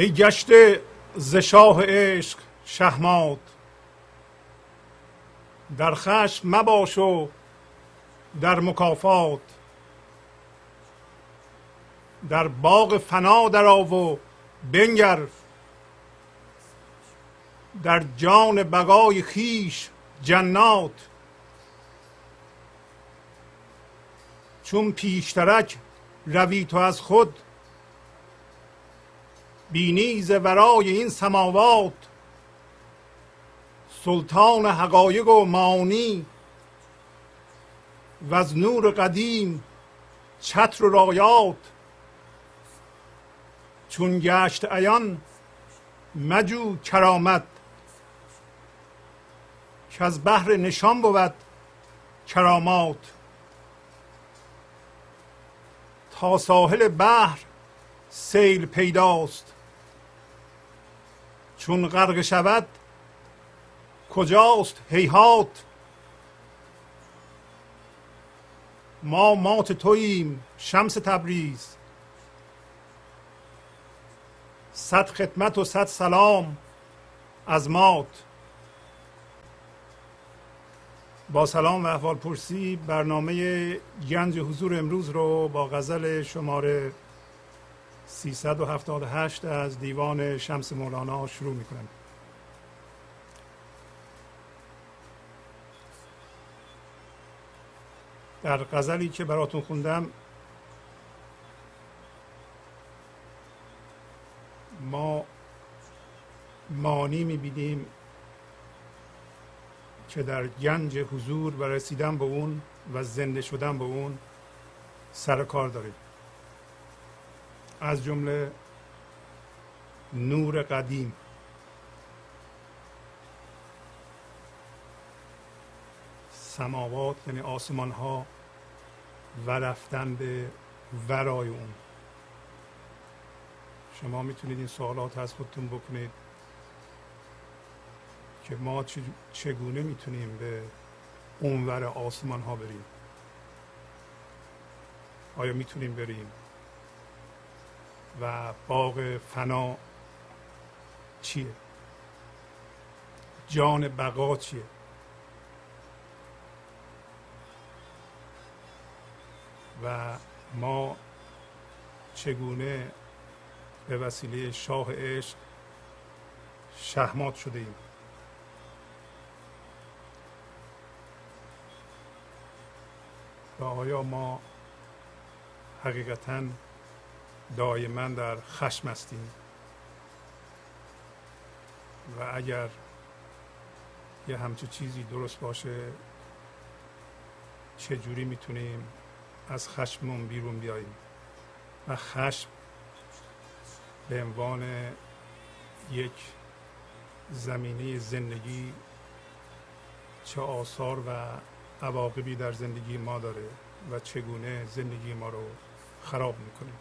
ای گشته ز شاه عشق شهمات. در خشم مباش و در مکافات. در باغ فنا درآ و بنگر. در جان بقای خیش جنات. چون پیشترک روی تو از خود بینی ز ورای این سماوات. سلطان حقایق و معانی و از نور قدیم چتر و رایات. چون گشت عیان مجو کرامت. که از بحر نشان بود کرامات. تا ساحل بحر سیل پیداست. چون غرق شود کجاست هیهات؟ ما مات توییم شمس تبریز. صد خدمت و صد سلام از مات. با سلام و احوال پرسی برنامه گنج حضور امروز رو با غزل شماره 378 از دیوان شمس مولانا شروع می‌کنم. در غزلی که براتون خوندم ما مانی می‌بینیم که در گنج حضور و رسیدن به اون و زنده شدن به اون سر کار داریم. از جمله نور قدیم. سماوات یعنی آسمان ها و رفتن به ورای اون. شما می‌تونید این سوالات از خودتون بکنید که ما چگونه می‌تونیم به اونور آسمان ها بریم؟ آیا می‌تونیم بریم و باغ فنا چیه؟ جان بقا چیه؟ و ما چگونه به وسیله شاه عشق شهمات شده ایم؟ و آیا ما حقیقتا دائما در خشم هستیم. و اگر یه همچه چیزی درست باشه چجوری می‌تونیم از خشممون بیرون بیاییم؟ و خشم به عنوان یک زمینه زندگی چه آثار و عواقبی در زندگی ما داره و چگونه زندگی ما رو خراب می‌کنه.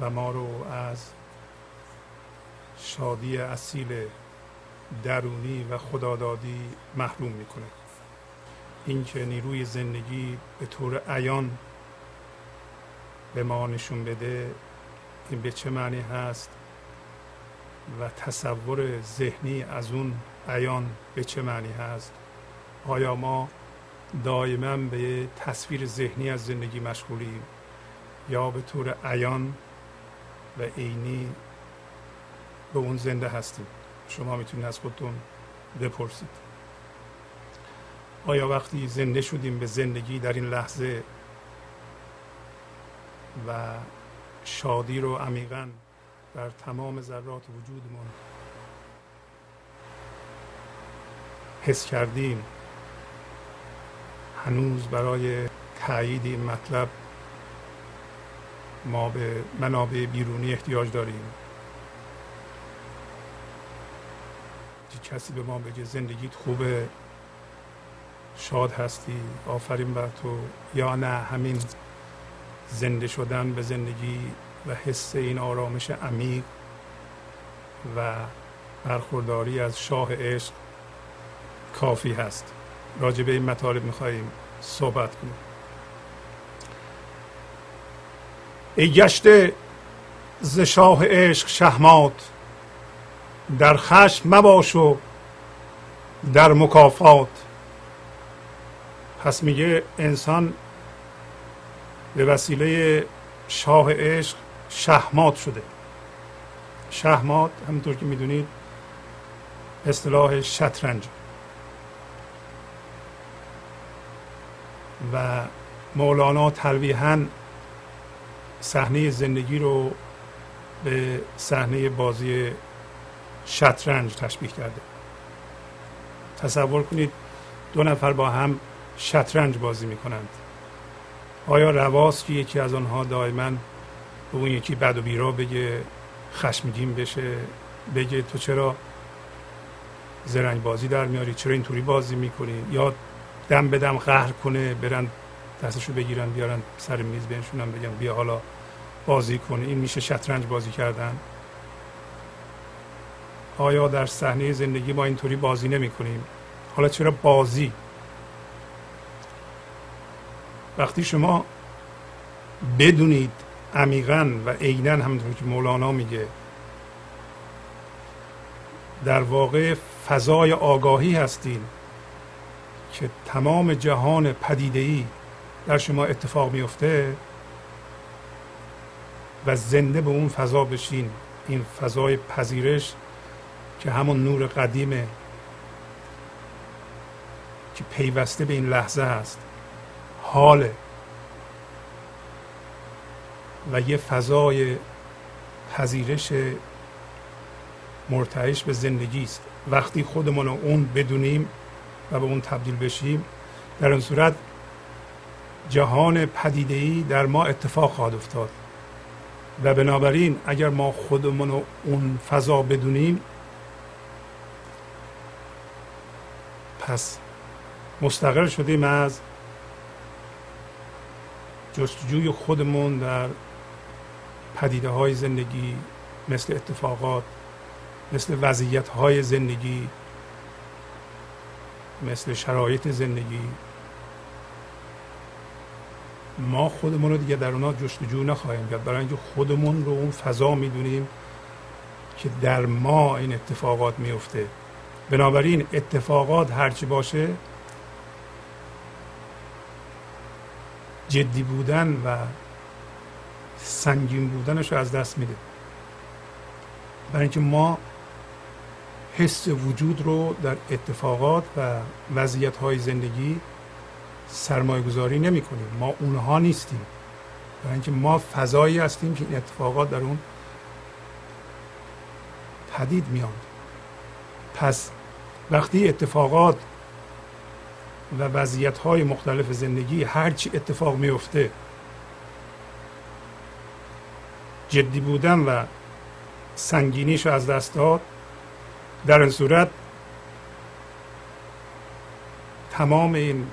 و ما رو از شادی اصیل درونی و خدادادی محروم می‌کنه. اینکه نیروی زندگی به طور عیان به ما نشون بده این به چه معنی هست و تصور ذهنی از اون عیان به چه معنی هست؟ آیا ما دائما به تصویر ذهنی از زندگی مشغولیم یا به طور عیان و عینی به اون زنده هستیم. شما می‌تونید از خودتون بپرسید. آیا وقتی زنده شدیم به زندگی در این لحظه و شادی رو عمیقا در تمام ذرات وجودمون حس کردیم هنوز برای تایید این مطلب ما به منابع بیرونی احتیاج داریم. کسی به ما بگه زندگیت خوبه؟ شاد هستی؟ آفرین بر تو. یا نه همین زنده شدن به زندگی و حس این آرامش عمیق و برخورداری از شاه عشق کافی هست. راجع به این مطالب میخواییم صحبت کنیم. ای گشته ز شاه عشق شهمات در خشم مباش و در مکافات. پس میگه انسان به وسیله شاه عشق شهمات شده. شهمات همونطور که می‌دونید اصطلاح شطرنج. و مولانا تلویحا صحنه زندگی رو به صحنه بازی شطرنج تشبیه کرده. تصور کنید دو نفر با هم شطرنج بازی می‌کنند. آیا رواست که یکی از آنها دائما به اون یکی بد و بیرا بگه خشمگین بشه بگه تو چرا زرنگ بازی در میاری چرا اینطوری بازی می‌کنی؟ یا دم به دم قهر کنه برن دستشو بگیرن بیارن سر میز بنشونن بگن بیا حالا بازی کنه این میشه شطرنج بازی کردن. آیا در صحنه زندگی ما اینطوری بازی نمی کنیم؟ حالا چرا بازی؟ وقتی شما بدونید عمیقا و عینا همونطور که مولانا میگه در واقع فضای آگاهی هستین که تمام جهان پدیده در شما اتفاق میفته و زنده به اون فضا بشین. این فضای پذیرش که همون نور قدیمه که پیوسته به این لحظه هست. حاله و یه فضای پذیرش مرتعش به زندگی است. وقتی خودمون رو اون بدونیم و به اون تبدیل بشیم در این صورت جهان پدیده‌ای در ما اتفاق خواهد افتاد. و بنابراین اگر ما خودمون رو اون فضا بدونیم پس مستقل شدیم از جستجوی خودمون در پدیده های زندگی مثل اتفاقات مثل وضعیت های زندگی مثل شرایط زندگی. ما خودمون رو دیگه در اونا جستجو نخواهیم کرد. برای اینکه خودمون رو اون فضا می‌دونیم که در ما این اتفاقات میفته بنابراین اتفاقات هرچی باشه جدی بودن و سنگین بودنش رو از دست میده. برای اینکه ما حس وجود رو در اتفاقات و وضعیت های زندگی سرمایه گذاری نمی کنیم ما اونها نیستیم. برای اینکه ما فضایی هستیم که این اتفاقات در اون پدید میاد پس وقتی اتفاقات و وضعیت های مختلف زندگی هرچی اتفاق میفته جدی بودن و سنگینیش رو از دست داد در این صورت تمام این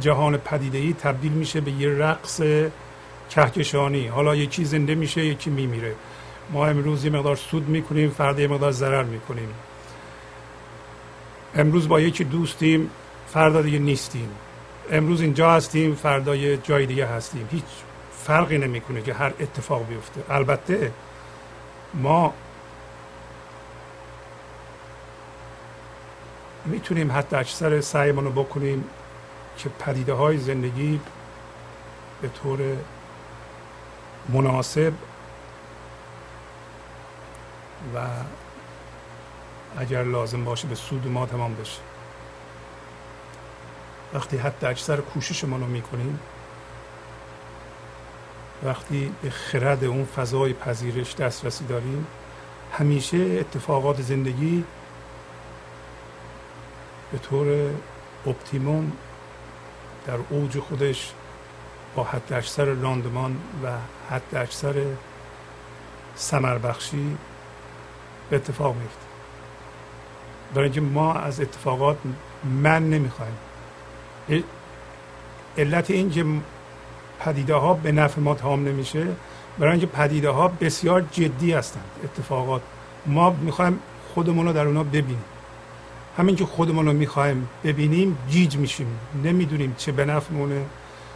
جهان پدیدهی تبدیل میشه به یه رقص کهکشانی. حالا یکی زنده میشه یکی میمیره. ما امروز یه مقدار سود می‌کنیم فردا یه مقدار ضرر می‌کنیم. امروز با یکی دوستیم فردا دیگه نیستیم. امروز اینجا هستیم فردا یه جای دیگه هستیم. هیچ فرقی نمی‌کنه که هر اتفاق بیفته. البته ما می‌تونیم حتی اکثر سعیمون رو بکنیم. که پدیده های زندگی به طور مناسب و اگر لازم باشه به سود ما تمام بشه. وقتی حتی اکثر کوششمان رو می‌کنیم وقتی به خرد اون فضای پذیرش دسترسی داریم همیشه اتفاقات زندگی به طور اپتیموم در اوج خودش با حد اکثر راندمان و حد اکثر سمر بخشی به اتفاق میفته برای اینکه ما از اتفاقات من نمی‌خوایم. علت این که پدیده ها به نفع ما تمام نمیشه برای اینکه پدیده ها بسیار جدی هستند اتفاقات. ما می‌خوایم خودمون رو در اونا ببینیم. همین که خودمون رو می‌خوایم ببینیم جیج میشیم. نمی‌دونیم چه به نفعمونه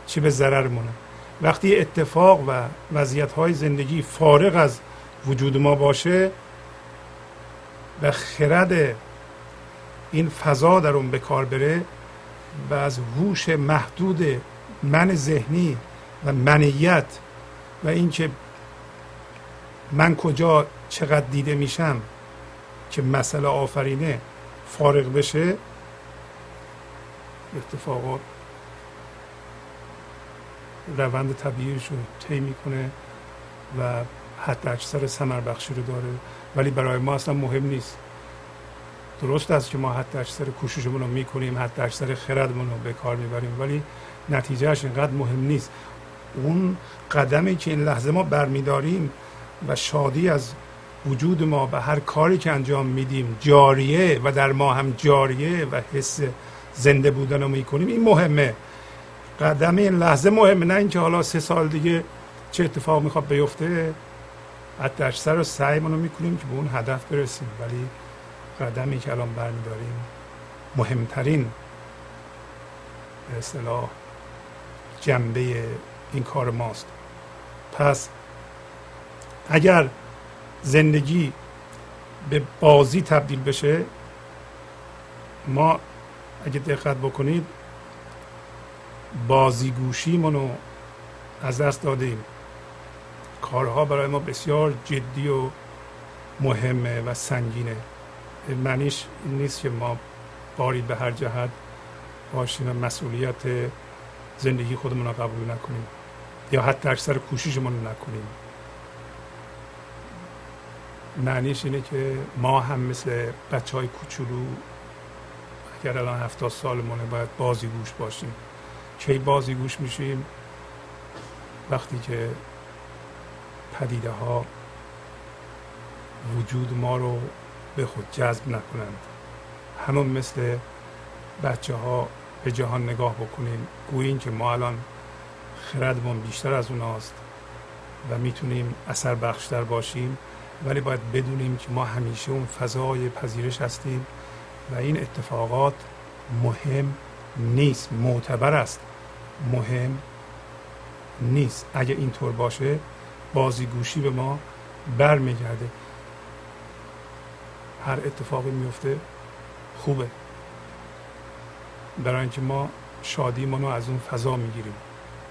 چه به ضررمونه. وقتی اتفاق و وضعیت های زندگی فارغ از وجود ما باشه و خرد این فضا در اون به کار بره و از هوش محدود من ذهنی و منیت و اینکه من کجا چقدر دیده میشم که مسئله آفرینه فارغ بشه اتفاقات روند طبیعیش رو طی می‌کنه و حد اکثر سمر بخشی رو داره. ولی برای ما اصلا مهم نیست. درست است که ما حد اکثر کوششمون رو می‌کنیم حد اکثر خردمون رو به کار می‌بریم ولی نتیجهش اینقدر مهم نیست. اون قدمی که این لحظه ما برمیداریم و شادی از وجود ما و هر کاری که انجام میدیم جاریه و در ما هم جاریه و حس زنده بودن رو می‌کنیم این مهمه. قدم این لحظه مهمه نه اینکه حالا سه سال دیگه چه اتفاق می‌خواد بیفته حتی اکثر رو سعیمون رو می‌کنیم که به اون هدف برسیم. ولی قدمی که الان برمیداریم مهمترین به اصطلاح جنبه این کار ماست. پس اگر زندگی به بازی تبدیل بشه ما اگه دقت بکنید بازیگوشیمون رو از دست دادیم. کارها برای ما بسیار جدی و مهمه و سنگینه. معنیش این نیست که ما باری به هر جهت باشیم و مسئولیت زندگی خودمون رو قبول نکنیم یا حتی اکثر کوششمون رو نکنیم. معنیش اینه که ما هم مثل بچه های کوچولو اگر الان هفتاد سالمونه باید بازی گوش باشیم. کی بازی گوش میشیم؟ وقتی که پدیده ها وجود ما رو به خود جذب نکنند. همون مثل بچه ها به جهان نگاه بکنیم. گوییم که ما الان خردمون بیشتر از اوناست و می‌تونیم اثر بخشتر باشیم. ولی باید بدونیم که ما همیشه اون فضای پذیرش هستیم و این اتفاقات مهم نیست معتبر است. مهم نیست. اگه اینطور باشه بازیگوشی به ما برمیگرده. هر اتفاقی میفته خوبه. برای اینکه ما شادی منو از اون فضا می‌گیریم.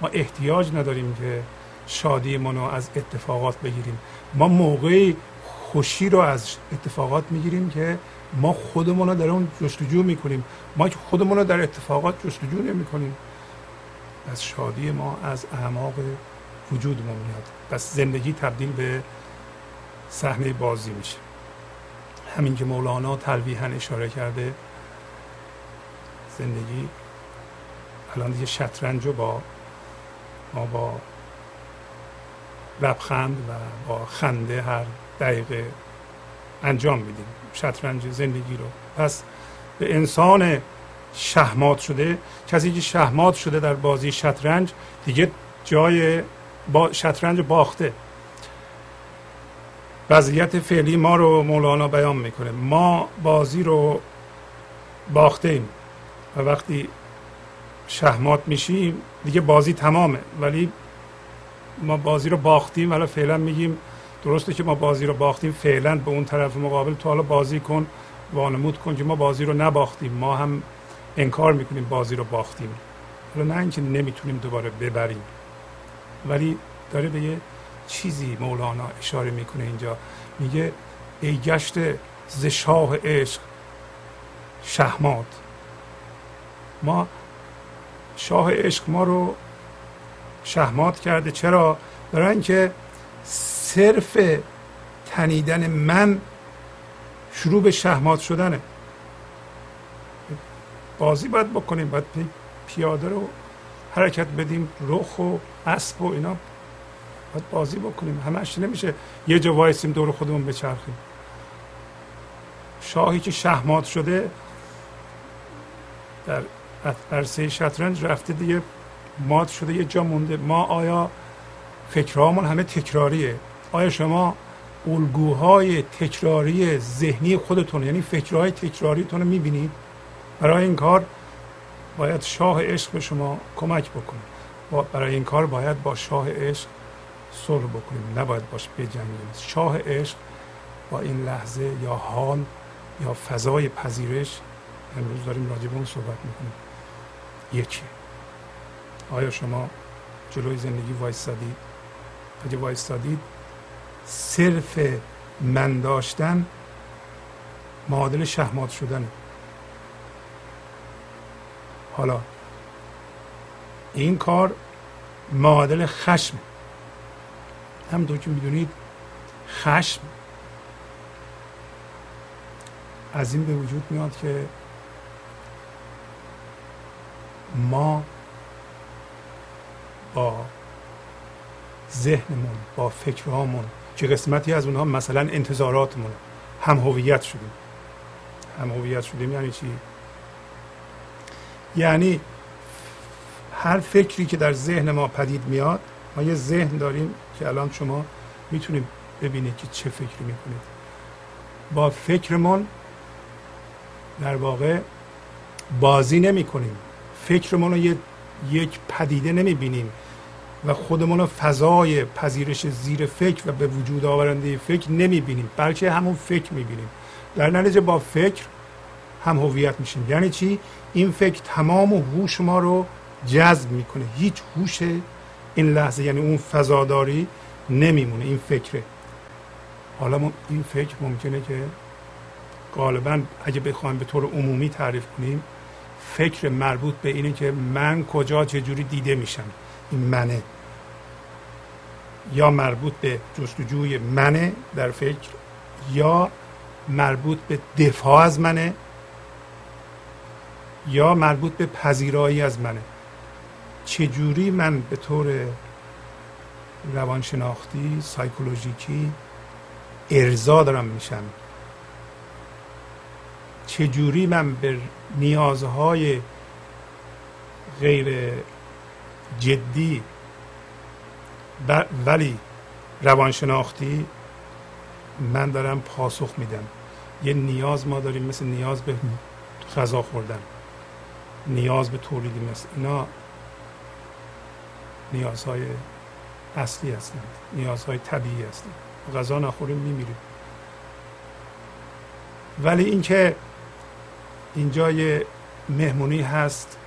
ما احتیاج نداریم که شادی منو از اتفاقات بگیریم. ما موقعی خوشی رو از اتفاقات می‌گیریم که ما خودمون رو در اون جستجو می‌کنیم. ما که خودمون رو در اتفاقات جستجو نمی‌کنیم. پس شادی ما از اعماق وجودمون میاد. پس زندگی تبدیل به صحنه بازی میشه. همین که مولانا تلویحا اشاره کرده زندگی الان دیگه شطرنج رو با ما با لبخند و با خنده هر دقیقه انجام میدیم. شطرنج زندگی رو. پس به انسان شهمات شده. کسی که شهمات شده در بازی شطرنج دیگه جای با شطرنج باخته. وضعیت فعلی ما رو مولانا بیان می‌کنه. ما بازی رو باخته ایم و وقتی شهمات میشیم دیگه بازی تمامه. ولی ما بازی رو باختیم ولی فعلا میگیم درسته که ما بازی رو باختیم فعلا به اون طرف مقابل تو حالا بازی کن وانمود کن که ما بازی رو نباختیم. ما هم انکار می‌کنیم بازی رو باختیم. حالا نه اینکه نمی‌تونیم دوباره ببریم ولی داره به یه چیزی مولانا اشاره می‌کنه اینجا. میگه ای گشت ز شاه عشق شهمات ما شاه عشق ما رو شهمات کرده. چرا؟ برای اینکه صرف تنیدن من شروع به شهمات شدنه. بازی باید بکنیم باید پیاده رو حرکت بدیم رخ و اسب و اینا. باید بازی بکنیم. همش نمیشه یه جا وایسیم دور خودمون بچرخیم. شاهی که شهمات شده در عرصه شطرنج رفته دیگه. مات شده یه جا مونده. ما آیا فکرهامون همه تکراریه؟ آیا شما الگوهای تکراری ذهنی خودتون یعنی فکرهای تکراریتون رو می‌بینید؟ برای این کار باید شاه عشق به شما کمک بکنه. برای این کار باید با شاه عشق صلح بکنیم. نباید باش بجنگیم. شاه عشق با این لحظه یا حال یا فضای پذیرش امروز داریم راجع اون صحبت می‌کنیم. یکی آیا شما جلوی زندگی وایستادید اگه وایستادید صرف من داشتن معادل شهمات شدنه. حالا این کار معادل خشم. همونطور که می‌دونید خشم از این به وجود میاد که ما با ذهنمون با فکرهامون که قسمتی از اونها مثلا انتظاراتمون هم هویت شدیم. هم هویت شدیم یعنی چی؟ یعنی هر فکری که در ذهن ما پدید میاد ما یه ذهن داریم که الان شما می‌تونید ببینید که چه فکری می‌کنید. با فکرمون در واقع بازی نمی کنیم فکرمون رو یک پدیده نمی بینیم و خودمون فضای پذیرش زیر فکر و به وجود آورنده فکر نمی بینیم بلکه همون فکر می بینیم در نتیجه با فکر هم هویت میشیم. یعنی چی؟ این فکر تمام هوش ما رو جذب می‌کنه. هیچ هوش این لحظه یعنی اون فضاداری نمیمونه این فکره. حالا این فکر ممکنه که غالبا اگه بخوایم به طور عمومی تعریف کنیم فکر مربوط به اینه که من کجا چجوری دیده میشم. این منه. یا مربوط به جستجوی منه در فکر یا مربوط به دفاع از منه یا مربوط به پذیرایی از منه. چجوری من به طور روانشناختی سایکولوژیکی ارضا دارم میشم؟ چجوری من به نیازهای غیر جدی ولی روانشناختی من دارم پاسخ میدم. یه نیاز ما داریم مثل نیاز به غذا خوردن. نیاز به تولید مثل اینا نیازهای اصلی هستند نیازهای طبیعی هستند غذا نخوریم میمیریم. ولی اینکه اینجا یه مهمونی هست.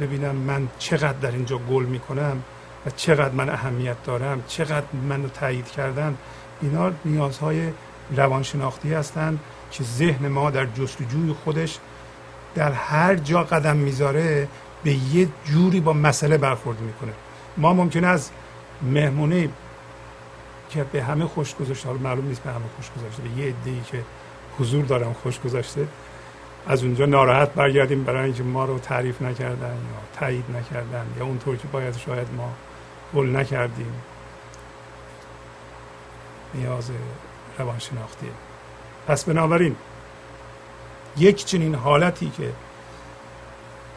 ببینم من چقدر در اینجا گل می‌کنم و چقدر من اهمیت دارم چقدر من رو تایید کردن. اینا نیازهای روانشناختی هستند که ذهن ما در جستجوی خودش در هر جا قدم می‌ذاره به یه جوری با مسئله برخورد می‌کنه. ما ممکنه از مهمونی که به همه خوش گذاشته معلوم نیست به همه خوش گذاشته به یه عده‌ای که حضور دارم خوش گذاشته از اونجا ناراحت برگردیم برای اینکه ما رو تعریف نکردن یا تایید نکردن یا اونطور که باید شاید ما گل نکردیم. نیاز روانشناختی. پس بنابراین یک چنین حالتی که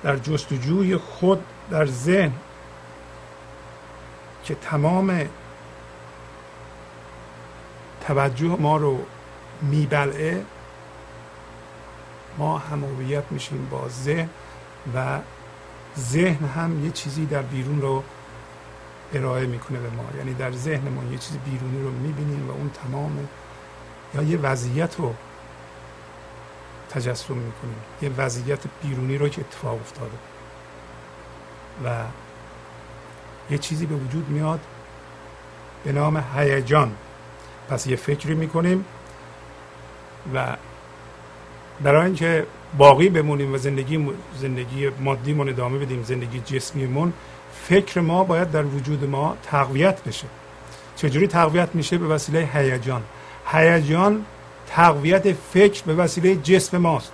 در جستجوی خود در ذهن که تمام توجه ما رو میبلعه ما هم هویت میشیم با ذهن و ذهن هم یه چیزی در بیرون رو ارائه می‌کنه به ما. یعنی در ذهنمون یه چیز بیرونی رو می‌بینیم و اون تمام یا یه وضعیت رو تجسم می‌کنیم. یه وضعیت بیرونی رو که اتفاق افتاده. و یه چیزی به وجود میاد به نام هیجان. پس یه فکری می‌کنیم و برای اینکه باقی بمونیم و زندگی زندگی مادیمون ادامه بدیم زندگی جسمیمون فکر ما باید در وجود ما تقویت بشه. چجوری تقویت میشه؟ به وسیله هیجان. هیجان تقویت فکر به وسیله جسم ماست.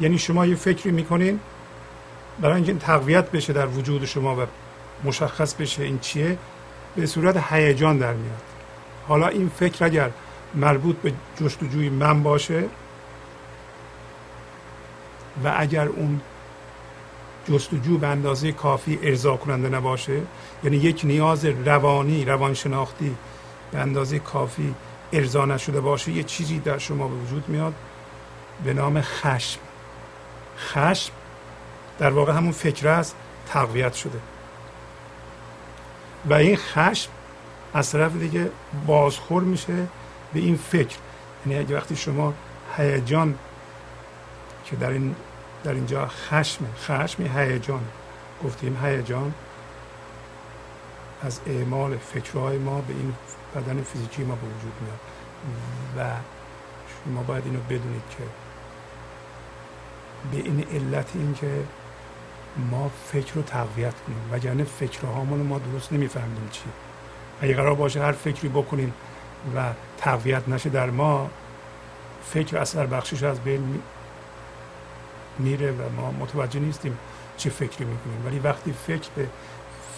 یعنی شما یه فکری می‌کنین برای اینکه تقویت بشه در وجود شما و مشخص بشه این چیه به صورت هیجان در میاد. حالا این فکر اگر مربوط به جستجوی من باشه و اگر اون جستجو به اندازه کافی ارضا کننده نباشه یعنی یک نیاز روانی روانشناختی به اندازه کافی ارضا نشده باشه یه چیزی در شما به وجود میاد به نام خشم. خشم در واقع همون فکر است تقویت شده. و این خشم از طرف دیگه بازخور میشه به این فکر. یعنی اگه وقتی شما هیجان که در این در اینجا خشم خشم هیجان. گفتیم هیجان از اعمال فکرهای ما به این بدن فیزیکی ما به وجود میاد. و شما باید اینو بدونید که به این علت این که ما فکر رو تقویت کنیم. وگرنه فکرهامون ما درست نمی‌فهمیم چی. اگه قرار باشه هر فکری بکنیم و تقویت نشه در ما فکر اثر بخشش از بین میره و ما متوجه نیستیم چه فکری می‌کنیم. ولی وقتی فکر به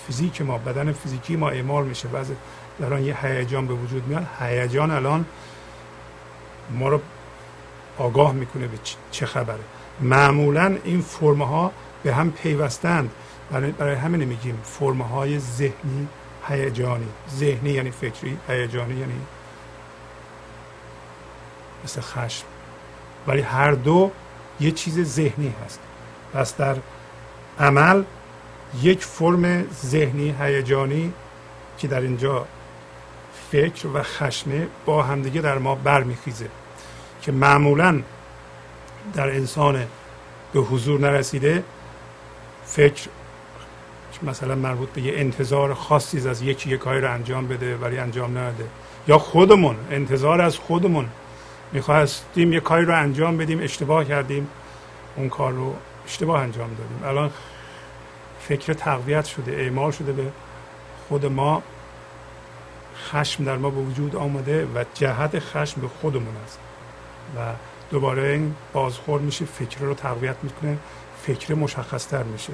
فیزیک ما بدن فیزیکی ما اعمال میشه بعض در آن یه هیجان به وجود میاد هیجان الان ما رو آگاه می‌کنه به چه خبره. معمولا این فرم ها به هم پیوستند. برای, همین میگیم فرم های ذهنی هیجانی. ذهنی یعنی فکری هیجانی یعنی مثل خشم. ولی هر دو یه چیز ذهنی هست. پس در عمل یک فرم ذهنی هیجانی که در اینجا فکر و خشمه با همدیگه در ما برمیخیزه که معمولا در انسان به حضور نرسیده فکر مثلا مربوط به یه انتظار خاصی از یکی یک کاری رو انجام بده ولی انجام نده یا خودمون انتظار از خودمون می‌خواستیم یه کاری رو انجام بدیم اشتباه کردیم. اون کار رو اشتباه انجام دادیم. الان فکر تقویت شده اعمال شده به خود ما. خشم در ما به وجود آمده و جهت خشم به خودمون است. و دوباره این بازخور میشه فکر رو تقویت می‌کنه فکر مشخصتر میشه.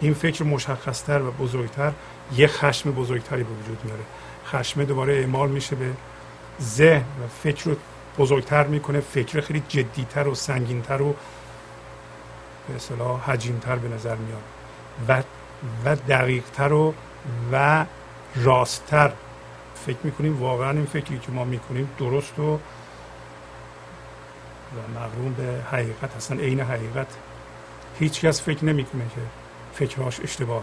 این فکر مشخصتر و بزرگتر یه خشم بزرگتری به وجود میاره خشم دوباره اعمال میشه به ذهن و فکر رو بزرگتر می‌کنه فکر خیلی جدیتر و سنگینتر و به اصطلاح حجیمتر به نظر میاد و و دقیقتر و و راستتر. فکر می‌کنیم واقعا این فکری که ما می‌کنیم درست و و مقرون به حقیقت هستن. عین حقیقت هیچ کس فکر نمی‌کنه که فکرهاش اشتباه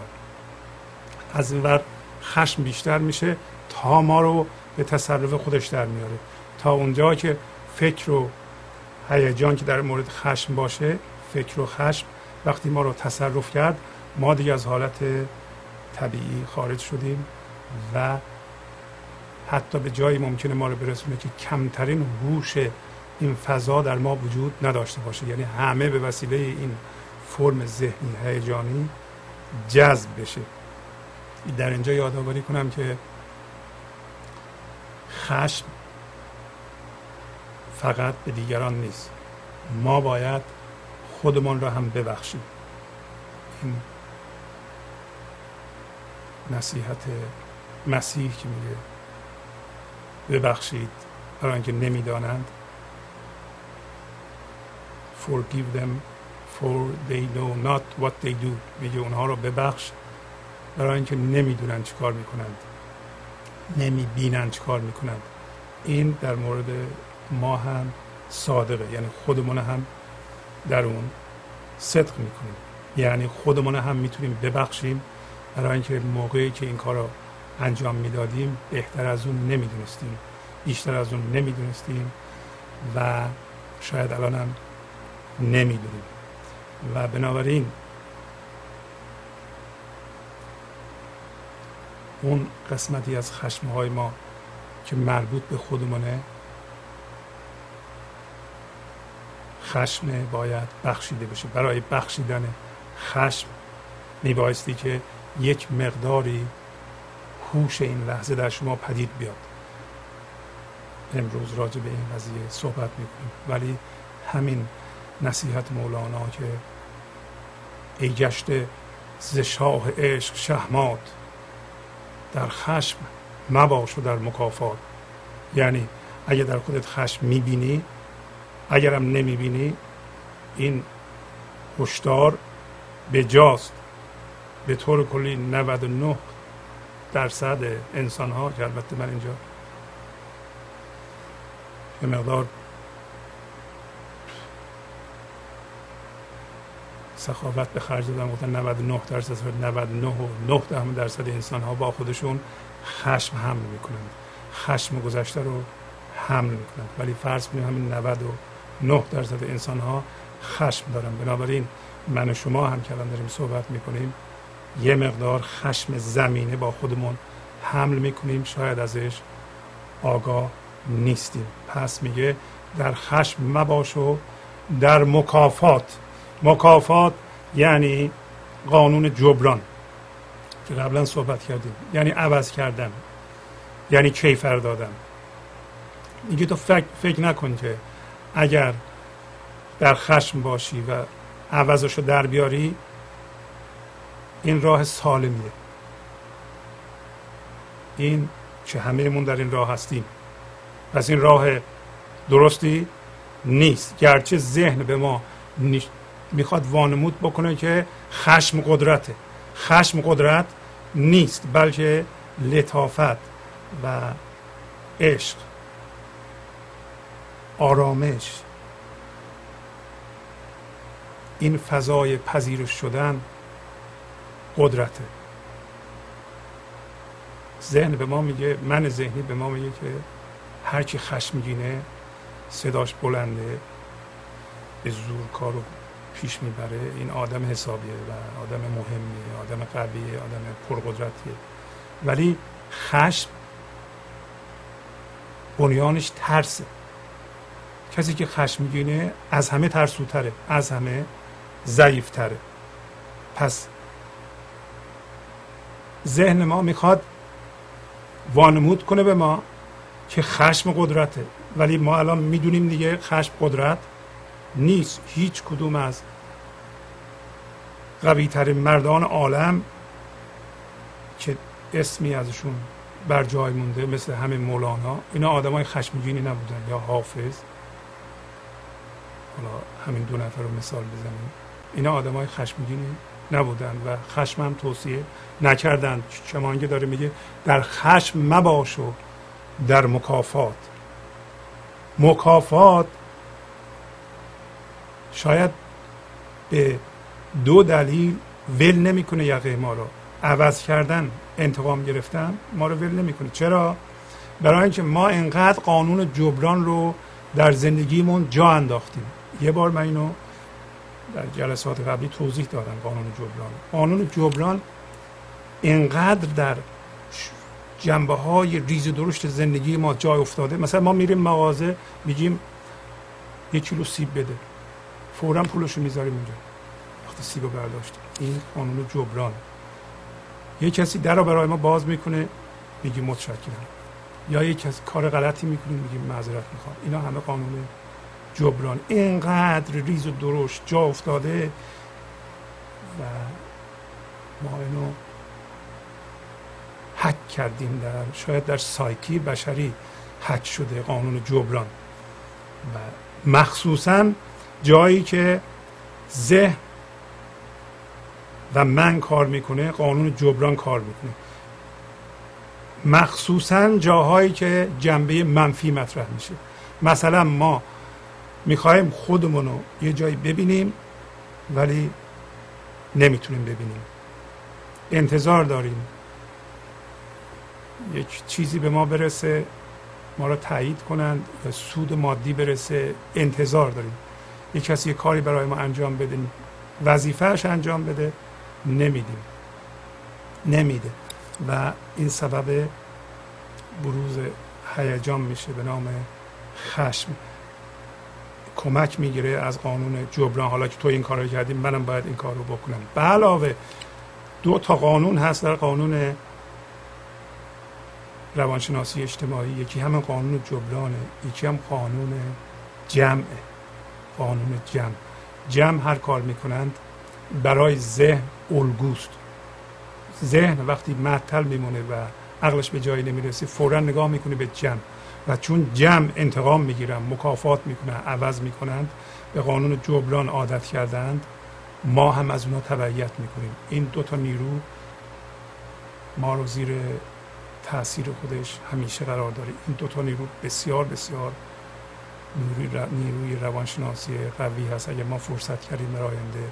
از این ور خشم بیشتر میشه تا ما رو به تصرف خودش در میاره. تا اونجا که فکر و هیجان که در مورد خشم باشه فکر و خشم وقتی ما رو تصرف کرد ما دیگه از حالت طبیعی خارج شدیم و حتی به جایی ممکنه ما رو برسونه که کمترین هوش این فضا در ما وجود نداشته باشه. یعنی همه به وسیله این فرم ذهنی هیجانی جذب بشه. در اینجا یادآوری کنم که خشم فقط به دیگران نیست. ما باید خودمان را هم ببخشیم. این نصیحت مسیح که میگه ببخشید برای اینکه نمی‌دانند. Forgive them for they know not what they do. میگه اونها رو ببخش برای اینکه نمی‌دونن چی کار می‌کنند. نمی‌بینن چی کار می‌کنند. این در مورد ما هم صادقه. یعنی خودمون هم در اون صدق می‌کنیم. یعنی خودمون هم می‌تونیم ببخشیم. برای اینکه موقعی که این کار رو انجام می‌دادیم بهتر از اون نمی‌دونستیم. بیشتر از اون نمی‌دونستیم و شاید الان هم نمی‌دونیم. و بنابراین اون قسمتی از خشمهای ما که مربوط به خودمونه خشم باید بخشیده بشه. برای بخشیدن خشم میبایستی که یک مقداری هوش این لحظه در شما پدید بیاد. امروز راجع به این قضیه صحبت می‌کنیم. ولی همین نصیحت مولانا که ای گشته ز شاه عشق شهمات در خشم مباش و در مکافات. یعنی اگه در خودت خشم می‌بینی اگرم نمی‌بینی این هشدار به جاست به طور کلی 99 درصد انسان ها که البته من اینجا به مقدار سخاوت به خرج دادن گفتن 99 درصد 99 و 9 دهم درصد انسان ها با خودشون خشم حمل می‌کنند. خشم گذشته رو حمل می‌کنند. ولی فرض کنیم همین 99 درصد انسان ها خشم دارن. بنابراین من و شما هم که داریم صحبت می‌کنیم یه مقدار خشم زمینه با خودمون حمل می‌کنیم. شاید ازش آگاه نیستیم. پس میگه در خشم مباش و در مکافات. مکافات یعنی قانون جبران که قبلا صحبت کردیم. یعنی عوض کردن. یعنی کیفر دادن. میگه تو فکر, فکر نکن که اگر در خشم باشی و عوضش رو در بیاری این راه سالمیه. این که همهمون در این راه هستیم. پس این راه درستی نیست. گرچه ذهن به ما می‌خواد وانمود بکنه که خشم قدرته. خشم قدرت نیست بلکه لطافت و عشق. آرامش. این فضای پذیرش شدن قدرته. ذهن به ما میگه من ذهنی به ما میگه که هرچی خشمگینه صداش بلنده به زور کارو پیش می‌بره. این آدم حسابیه و آدم مهمیه آدم قویه آدم پرقدرتیه. ولی خشم بنیانش ترسه. کسی که خشمگینه از همه ترسوتره از همه ضعیفتره. پس ذهن ما می‌خواد وانمود کنه به ما که خشم قدرته. ولی ما الان می‌دونیم دیگه خشم قدرت نیست. هیچ کدوم از قوی ترین مردان عالم که اسمی ازشون بر جای مونده مثل همین مولانا اینا آدم های خشمگینی نبودن یا حافظ. حالا همین دو نفر رو مثال بزنیم. اینا آدم های خشمگینی نبودن و خشم هم توصیه نکردند. چمانگه داره میگه در خشم مباش و در مکافات. مکافات شاید به دو دلیل ول نمی‌کنه یقه ما رو. عوض کردن انتقام گرفتن ما رو ول نمی‌کنه. چرا؟ برای اینکه ما انقدر قانون جبران رو در زندگیمون جا انداختیم. یه بار من اینو در جلسات قبلی توضیح دادم قانون جبران. قانون جبران انقدر در جنبه های ریز درشت زندگی ما جای افتاده. مثلا ما میریم مغازه میگیم یک کیلو سیب بده. فورا پولش رو می‌ذاریم اونجا. وقتی سیب رو برداشت. این قانون جبران. یه کسی در رو برای ما باز می‌کنه میگیم متشکرم. یا یک کسی کار غلطی می‌کنه میگیم معذرت می‌خوام. اینا همه قانون جبران. اینقدر ریز و درشت جا افتاده و ما اینو حک کردیم در شاید در سایکی بشری حک شده قانون جبران. و مخصوصا جایی که ذهن و من کار می‌کنه قانون جبران کار می‌کنه. مخصوصا جاهایی که جنبه منفی مطرح میشه. مثلا ما می‌خوایم خودمون رو یه جایی ببینیم ولی نمی‌تونیم ببینیم. انتظار داریم. یک چیزی به ما برسه ما را تایید کنند و سود مادی برسه انتظار داریم. یک کسی یه کاری برای ما انجام بده وظیفهش انجام بده نمیدیم. نمیده. و این سبب بروز هیجان میشه به نام خشم. کمک می‌گیره از قانون جبران. حالا که تو این کار رو کردیم منم باید این کار رو بکنم. به علاوه دو تا قانون هست در قانون روانشناسی اجتماعی. یکی هم قانون جبرانه یکی هم قانون جمع قانون جمع. جمع هر کار می‌کنند برای ذهن الگوست. ذهن وقتی معطل میمونه و عقلش به جایی نمی‌رسه فورا نگاه می‌کنه به جمع. و چون جمع انتقام می‌گیرن مکافات می‌کنن عوض می‌کنند به قانون جبران عادت کردند ما هم از اونها تبعیت می‌کنیم. این دوتا نیرو ما رو زیر تاثیر خودش همیشه قرار داره. این دوتا نیرو بسیار بسیار نیروی, نیروی روانشناسی قوی هست. اگر ما فرصت کردیم در آینده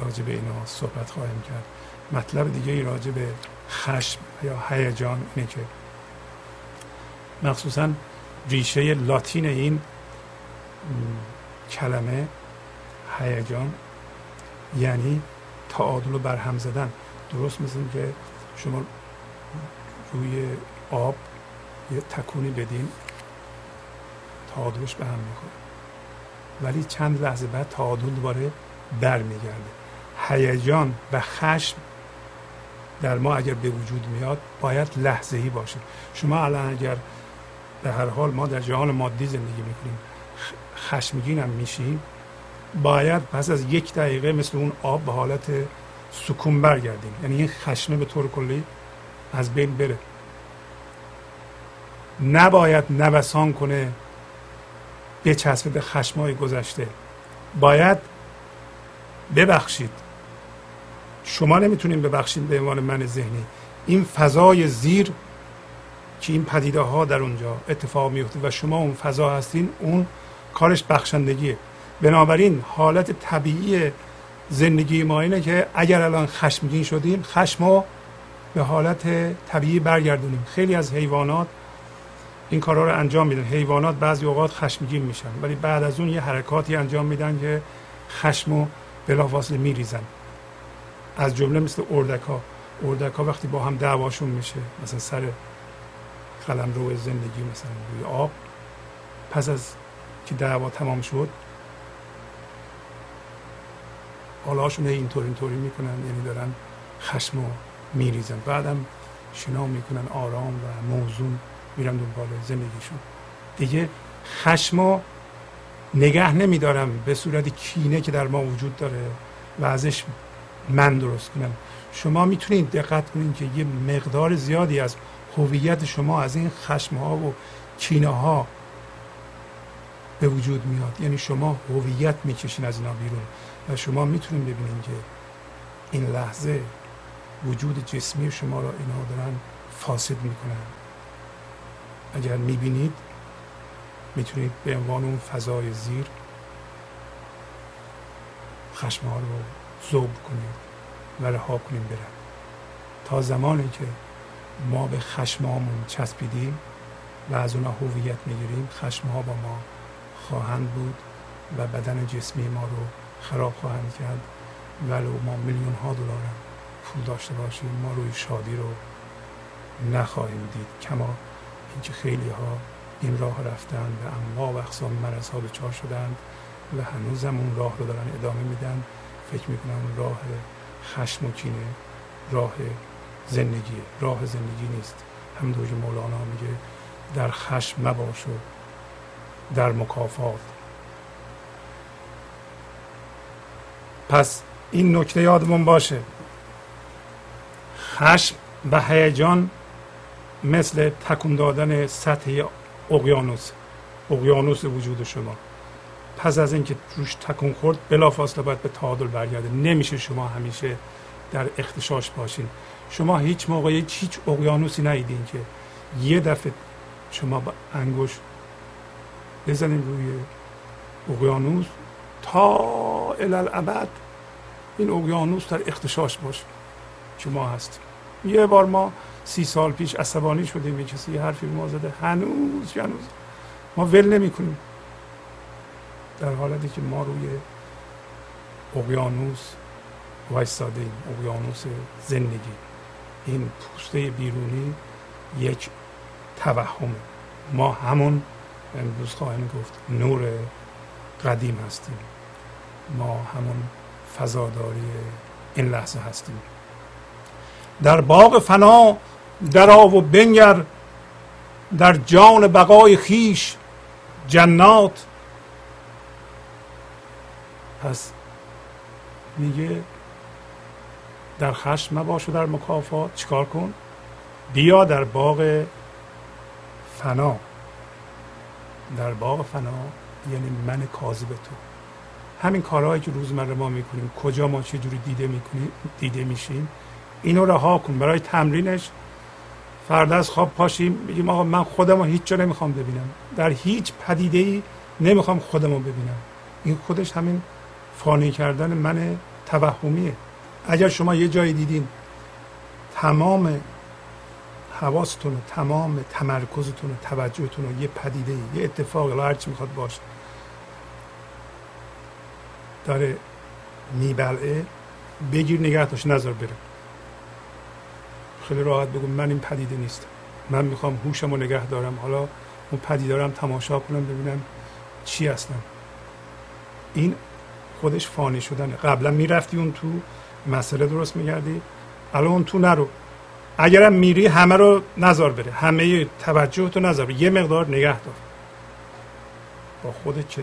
راجع به اینا صحبت خواهیم کرد. مطلب دیگه ای راجع به خشم یا هیجان اینه که مخصوصا ریشه لاتین این کلمه هیجان یعنی تعادل رو برهم زدن. درست مثل که شما روی آب یه تکونی بدین تعادلش به هم می‌خوره. ولی چند لحظه بعد تعادل دوباره برمیگرده. هیجان و خشم در ما اگر به وجود میاد باید لحظه ای باشه. شما الان اگر به هر حال ما در جهان مادی زندگی می‌کنیم. خشمگین هم میشیم. باید پس از یک دقیقه مثل اون آب به حالت سکون برگردیم. یعنی این خشمه به طور کلی از بین بره. نباید نوسان کنه بچسبه به خشمای گذشته. باید ببخشید. شما نمی‌تونید ببخشید به عنوان من ذهنی. این فضای زیر که این پدیده ها در اونجا اتفاق میفته و شما اون فضا هستین اون کارش بخشندگیه. بنابراین حالت طبیعی زندگی ما اینه که اگر الان خشمگین شدیم خشم به حالت طبیعی برگردونیم. خیلی از حیوانات این کارها رو انجام میدن. حیوانات بعضی اوقات خشمگین میشن ولی بعد از اون یه حرکاتی انجام میدن که خشم و بلافاصله میریزن. از جمله مثل اردک ها اردک ها وقتی با هم دعواشون میشه مثلا سر قلم رو زندگی مثلا روی آب. پس از که دعوا تمام شد حالاشون اینطور اینطوری می‌کنن یعنی دارن خشم و میریزن. بعدم شنا می‌کنن آرام و موزون میرن دنبال زندگیشون. دیگه خشم و نگه نمیدارم به صورت کینه که در ما وجود داره و ازش من درست کنم شما می‌تونید دقت کنید که یه مقدار زیادی از هویت شما از این خشم ها و کینه ها به وجود میاد. یعنی شما هویت می‌کشین از اینا بیرون و شما می‌تونید ببینید که این لحظه وجود جسمی شما را اینا دارن فاسد می‌کنن. اگر می‌بینید می‌تونید به عنوان اون فضای زیر خشم ها رو زوب کنید و رها کنیم برن. تا زمانی که ما به خشمامون چسبیدیم و از اونها هویت می‌گیریم. خشم ها با ما خواهند بود و بدن جسمی ما رو خراب خواهند کرد. ولو ما میلیون ها دلار پول داشته باشیم ما روی شادی رو نخواهیم دید. کما اینکه خیلی ها این راه رفتن و انواع و اقسام مرض ها دچار شدند و هنوزم اون راه رو دارن ادامه میدن. فکر می‌کنم راه خشم و کینه راه زندگی راه زندگی نیست. همونطور که مولانا میگه در خشم مباش و در مکافات. پس این نکته یادمون باشه. خشم و هیجان مثل تکون دادن سطح اقیانوس. اقیانوس وجود شما. پس از اینکه روش تکون خورد بلافاصله باید به تعادل برگرده. نمیشه شما همیشه در اختشاش باشین. شما هیچ موقع هیچ اقیانوسی ندیدین که یه دفعه شما با انگوش بزنین روی اقیانوس تا الالعبد این اقیانوس در اختشاش باشه. شما هست یه بار ما سی سال پیش عصبانی شدیم یه کسی حرفی ما زده. هنوز هنوز. ما ول نمی کنیم در حالتی که ما روی اقیانوس وایستاده ایم اقیانوس زندگی. این پوسته بیرونی یک توهم. ما همون امروز خواهیم گفت نور قدیم هستیم. ما همون فضاداری این لحظه هستیم. در باغ فنا درا و بنگر در جان بقای خیش جنات. پس میگه در خشم مباش و در مکافات. چیکار کن؟ بیا در باغ فنا. در باغ فنا یعنی من کاذب تو. همین کارهایی که روزمره ما می‌کنیم کجا ما چه جوری دیده می‌کنیم دیده میشیم اینو رها کن. برای تمرینش فردا از خواب پاشیم میگیم آقا من خودم رو هیچ جا نمی‌خوام ببینم. در هیچ پدیده ای نمی‌خوام خودم رو ببینم. این خودش همین فانی کردن من توهمیه. اگر شما یه جایی دیدین تمام حواستون تمام تمرکزتون توجهتون رو یه پدیده یه اتفاق هر چی می‌خواد باشه داره میبلعه بگیر نگه داشت نظر بره. خیلی راحت بگو من این پدیده نیستم. من می‌خوام هوشم رو نگه دارم. حالا اون پدیده رو تماشا کنم ببینم چی هستم این خودش فانی شدنه. قبلا می‌رفتی اون تو مسئله درست میگردی الان تو نرو. اگرم میری همه رو نظر بره همه توجه تو نظر بره یه مقدار نگه دار. با خودت که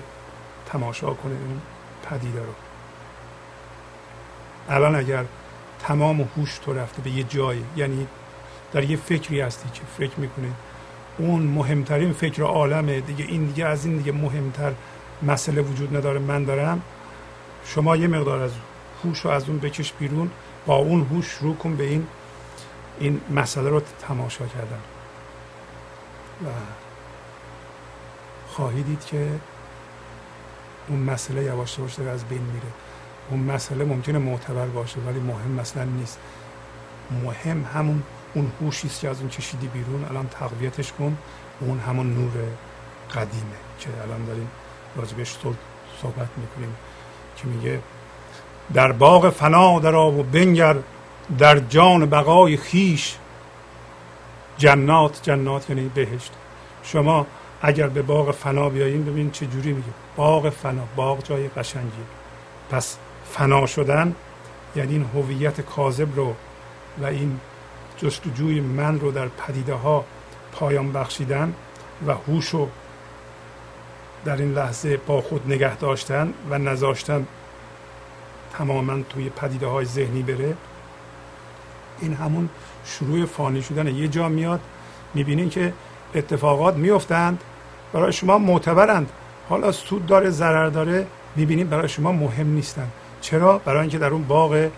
تماشا کنه این پدیده رو؟ الان اگر تمام هوش تو رفته به یه جایی یعنی در یه فکری هستی که فکر می‌کنه اون مهمترین فکر عالمه دیگه این دیگه از این دیگه مهمتر مسئله وجود نداره من دارم. شما یه مقدار از هوش رو از اون بکش بیرون با اون هوش شروع کن به این این مسئله رو تماشا کردن. و خواهی دید که اون مسئله یواش یواش داره از بین میره. اون مسئله ممکنه معتبر باشه ولی مهم مثلا نیست. مهم همون اون هوشی است که از اون کشیدی بیرون. الان تقویتش کن. اون همون نور قدیمه که الان داریم راجبش صحبت می‌کنیم که میگه در باغ فنا در و بنگر در جان بقای خیش. جنات جنات یعنی بهشت. شما اگر به باغ فنا بیاییم ببین چه جوری میگه. باغ فنا باغ جای قشنگی پس فنا شدن یعنی این هویت کاذب رو و این جستجوی من رو در پدیده ها پایان بخشیدن و هوش رو در این لحظه با خود نگه داشتن و نذاشتن تماما توی پدیده های ذهنی بره این همون شروع فانی شدن. یه جا میاد می‌بینین که اتفاقات میفتند برای شما معتبرند. حالا سود داره ضرر داره می‌بینین برای شما مهم نیستند چرا؟ برای اینکه در اون باغ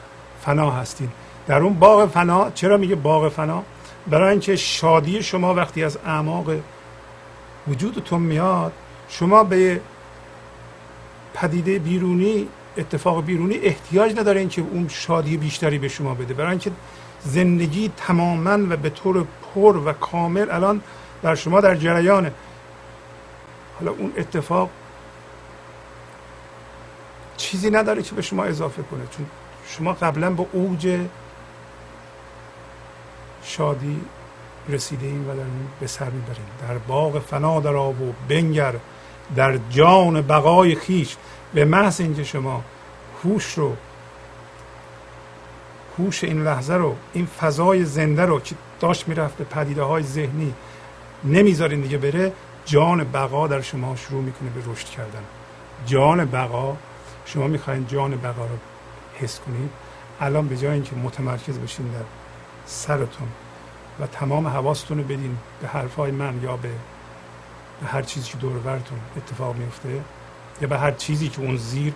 فنا هستین. در اون باغ فنا چرا میگه باغ فنا؟ برای اینکه شادی شما وقتی از اعماق وجودتون میاد شما به پدیده بیرونی اتفاق بیرونی احتیاج نداره اینکه اون شادی بیشتری به شما بده. برای اینکه زندگی تماما و به طور پر و کامل الان در شما در جریانه. حالا اون اتفاق چیزی نداره که به شما اضافه کنه. چون شما قبلا به اوج شادی رسیده ایم و در به سر می‌بریم. در باغ فنا در آب و بنگر در جان بقای خیش به محض اینکه شما هوش رو هوش این لحظه رو این فضای زنده رو که داشت می‌رفت به پدیده های ذهنی نمی‌ذارین دیگه بره جان بقا در شما شروع می‌کنه به رشد کردن. جان بقا شما می‌خواین جان بقا رو حس کنید. الان به جای اینکه متمرکز بشین در سرتون و تمام حواستون رو بدین به حرفای من یا به, به هر چیزی که دور اتفاق میفته یا به هر چیزی که اون زیر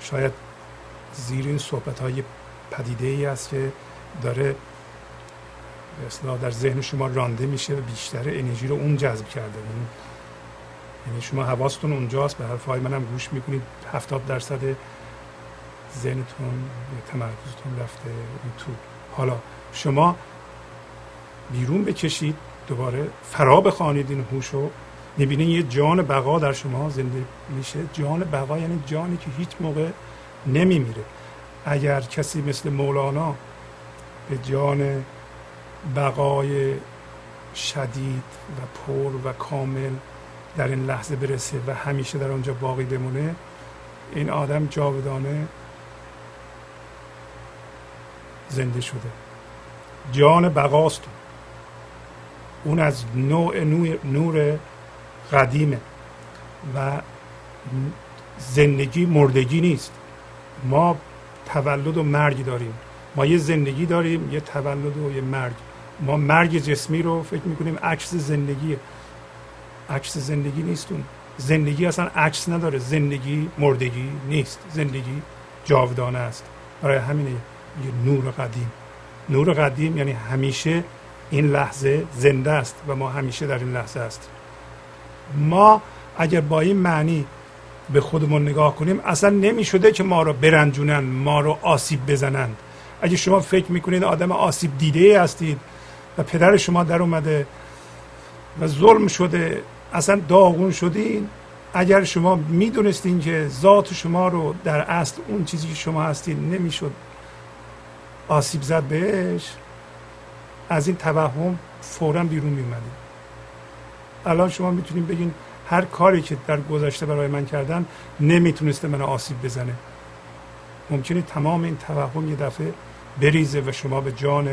شاید زیر این صحبت های پدیده ای است که داره اصلا در ذهن شما رانده میشه و بیشتر انرژی رو اون جذب کرده. یعنی شما حواستون اونجاست. به حرفهای منم گوش می‌کنید. هفتاد درصد ذهنتون تمرکزتون رفته اون تو. حالا شما بیرون بکشید دوباره فرا بخوانید این هوش رو. می‌بینید یه جان بقا در شما زنده میشه. جان بقا یعنی جانی که هیچ موقع نمیمیره. اگر کسی مثل مولانا به جان بقای شدید و پر و کامل در این لحظه برسه و همیشه در آنجا باقی بمونه این آدم جاودانه زنده شده. جان بقاست. اون از نوع نور قدیمه و زندگی مردگی نیست. ما تولد و مرگ داریم. ما یه زندگی داریم یه تولد و یه مرگ. ما مرگ جسمی رو فکر می‌کنیم عکس زندگیه. عکس زندگی نیست اون. زندگی اصلا عکس نداره. زندگی مردگی نیست. زندگی جاودانه است. برای همینه یه نور قدیم. نور قدیم یعنی همیشه این لحظه زنده است و ما همیشه در این لحظه است ما اگر با این معنی به خودمون نگاه کنیم اصلا نمی شده که ما رو برنجونن ما رو آسیب بزنند اگه شما فکر می‌کنید آدم آسیب دیده هستید و پدر شما در اومده و ظلم شده اصلا داغون شدین. اگر شما می‌دونستین که ذات شما رو در اصل اون چیزی که شما هستین نمی‌شد آسیب زد بهش از این توهم فورا بیرون میومدین الان شما می‌تونید بگین هر کاری که در گذشته برای من کردن نمی‌تونسته من آسیب بزنه. ممکنه تمام این توهم یه دفعه بریزه و شما به جان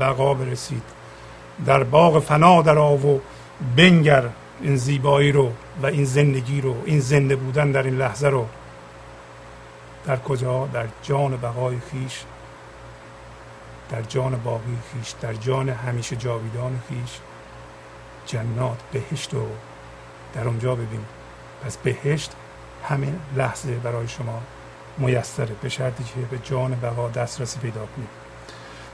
بقا برسید. در باغ فنا در و بنگر این زیبایی رو و این زندگی رو این زنده بودن در این لحظه رو. در کجا؟ در جان بقای خیش در جان باقی خیش در جان همیشه جاویدان خیش. جنات بهشت رو در اونجا ببین. پس بهشت همین لحظه برای شما میسره به شرطی که به جان بقا دسترسی پیدا کنید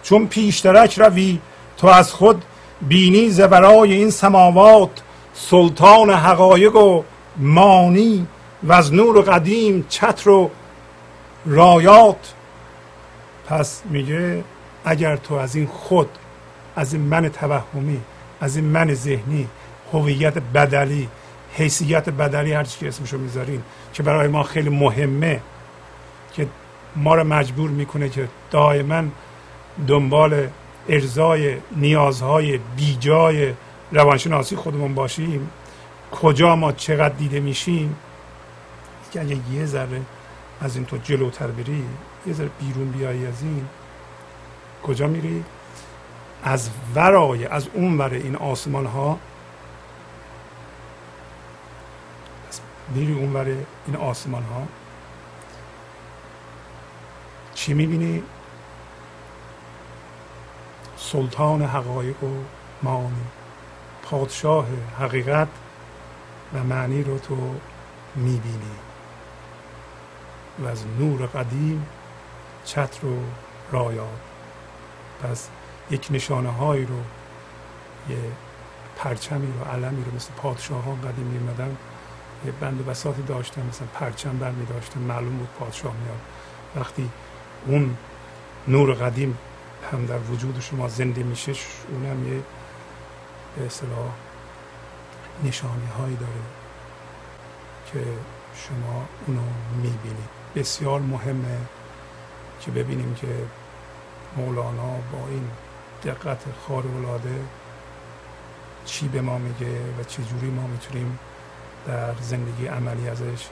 چون پیشترک روی تو از خود بینی زبرای این سماوات. سلطان حقایق و مانی و از نور قدیم چتر و رایات. پس میگه اگر تو از این خود از این من توهمی از این من ذهنی هویت بدلی حیثیت بدلی هر چی که اسمشو می‌ذارین که برای ما خیلی مهمه که ما رو مجبور می‌کنه که دائما دنبال ارزای نیازهای بیجای روانشناسی خودمون باشیم. کجا ما چقدر دیده میشیم؟ که اگه یه ذره از این تو جلوتر بری یه ذره بیرون بیایی از این کجا میری؟ از ورای از اون ور این آسمان ها میری اون ور این آسمان ها چی می‌بینی؟ سلطان حقایق و معانی پادشاه حقیقت و معنی رو تو می‌بینی. و از نور قدیم چتر و رایات پس یک نشانه هایی رو یه پرچمی رو علمی رو مثل پادشاهان قدیم میمدن یه بند و بساطی داشتن مثلا پرچم بر می داشتن معلوم بود پادشاه میاد. وقتی اون نور قدیم هم در وجود شما زنده میشه اونم یه به اصطلاح نشانی هایی داره که شما اونو می‌بینید. بسیار مهمه که ببینیم که مولانا با این دقت خارق‌العاده چی به ما میگه و چه جوری ما می‌تونیم در زندگی عملی ازش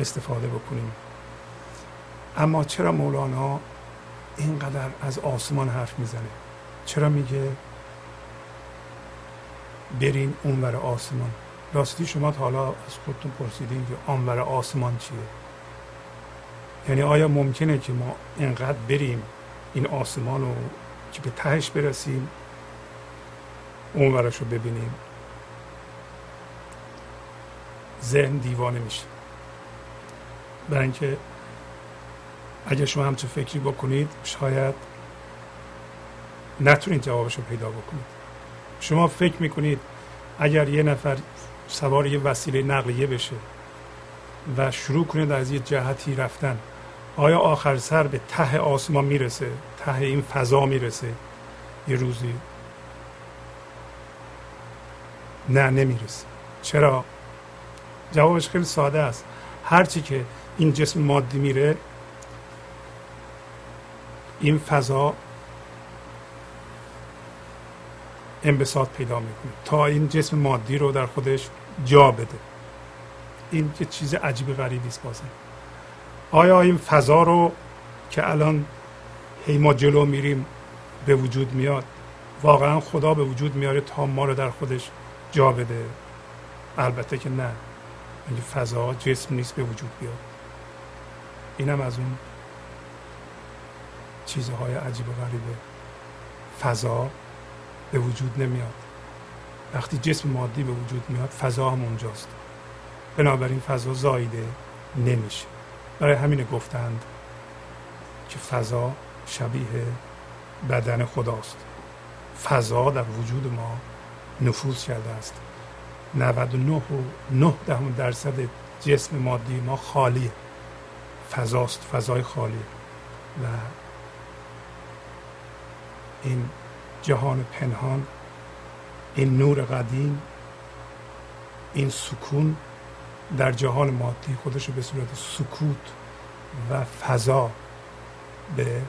استفاده بکنیم. اما چرا مولانا اینقدر از آسمان حرف می‌زنه؟ چرا میگه برین اونور آسمان؟ راستی شما تا حالا از خودتون پرسیدین که آنور آسمان چیه؟ یعنی آیا ممکنه که ما اینقدر بریم این آسمان رو که به تهش برسیم اونورش رو ببینیم. ذهن دیوانه میشه. برای اینکه اگر شما همچه فکری بکنید شاید نتونید جوابش رو پیدا بکنید. شما فکر می‌کنید اگر یه نفر سوار یه وسیله نقلیه بشه و شروع کنید از یه جهتی رفتن آیا آخر سر به ته آسمان می‌رسه؟ ته این فضا می‌رسه؟ یه روزی. نه نمی‌رسه. چرا؟ جوابش خیلی ساده است. هرچی که این جسم مادی میره این فضا انبساط پیدا می‌کنه. تا این جسم مادی رو در خودش جا بده. این چیز عجیب غریبی است بازم. آیا این فضا رو که الان هی ما جلو میریم به وجود میاد واقعا خدا به وجود میاره تا ما رو در خودش جا بده؟ البته که نه. این فضا جسم نیست به وجود بیاد. اینم از اون چیزهای عجیب و غریبه فضا به وجود نمیاد. وقتی جسم مادی به وجود میاد فضا هم اونجاست. بنابراین فضا زایده نمیشه. برای همین گفتند که فضا شبیه بدن خداست. فضا در وجود ما نفوذ کرده است. 99 و 9 دهم درصد جسم مادی ما خالیه. فضاست فضای خالی. و این جهان پنهان این نور قدیم این سکون در جهان مادی خودش به صورت سکوت و فضا به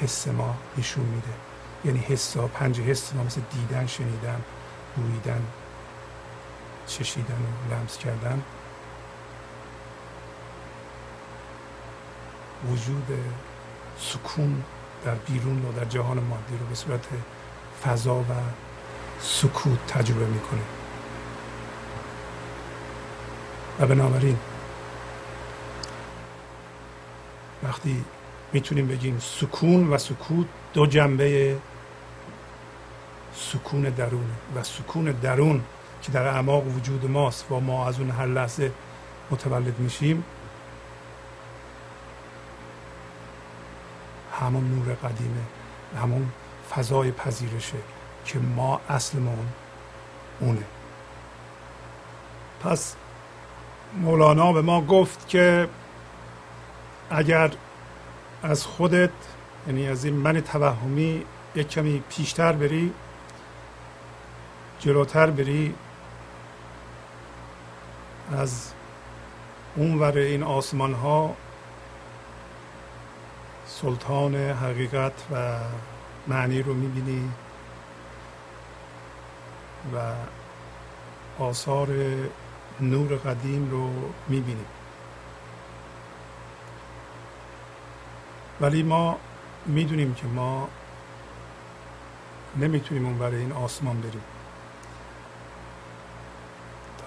حس ما نشون میده. یعنی حس ها پنج حس ما مثل دیدن شنیدن بویدن چشیدن و لمس کردن. وجود سکون در بیرون و در جهان مادی رو به صورت فضا و سکوت تجربه می‌کنه. و بنابراین وقتی می‌تونیم بگیم سکون و سکوت دو جنبه سکون درون و سکون درون که در اعماق وجود ماست و ما از اون هر لحظه متولد میشیم همون نور قدیمه همون فضای پذیرشه که ما اصلمون اونه. پس مولانا به ما گفت که اگر از خودت یعنی از این من توهمی یک کمی پیشتر بری جلوتر بری از اون ور این آسمان ها سلطان حقیقت و معنی رو می‌بینی و آثار نور قدیم رو می‌بینی ولی ما می‌دونیم که ما نمی‌تونیم اون برای این آسمان بریم.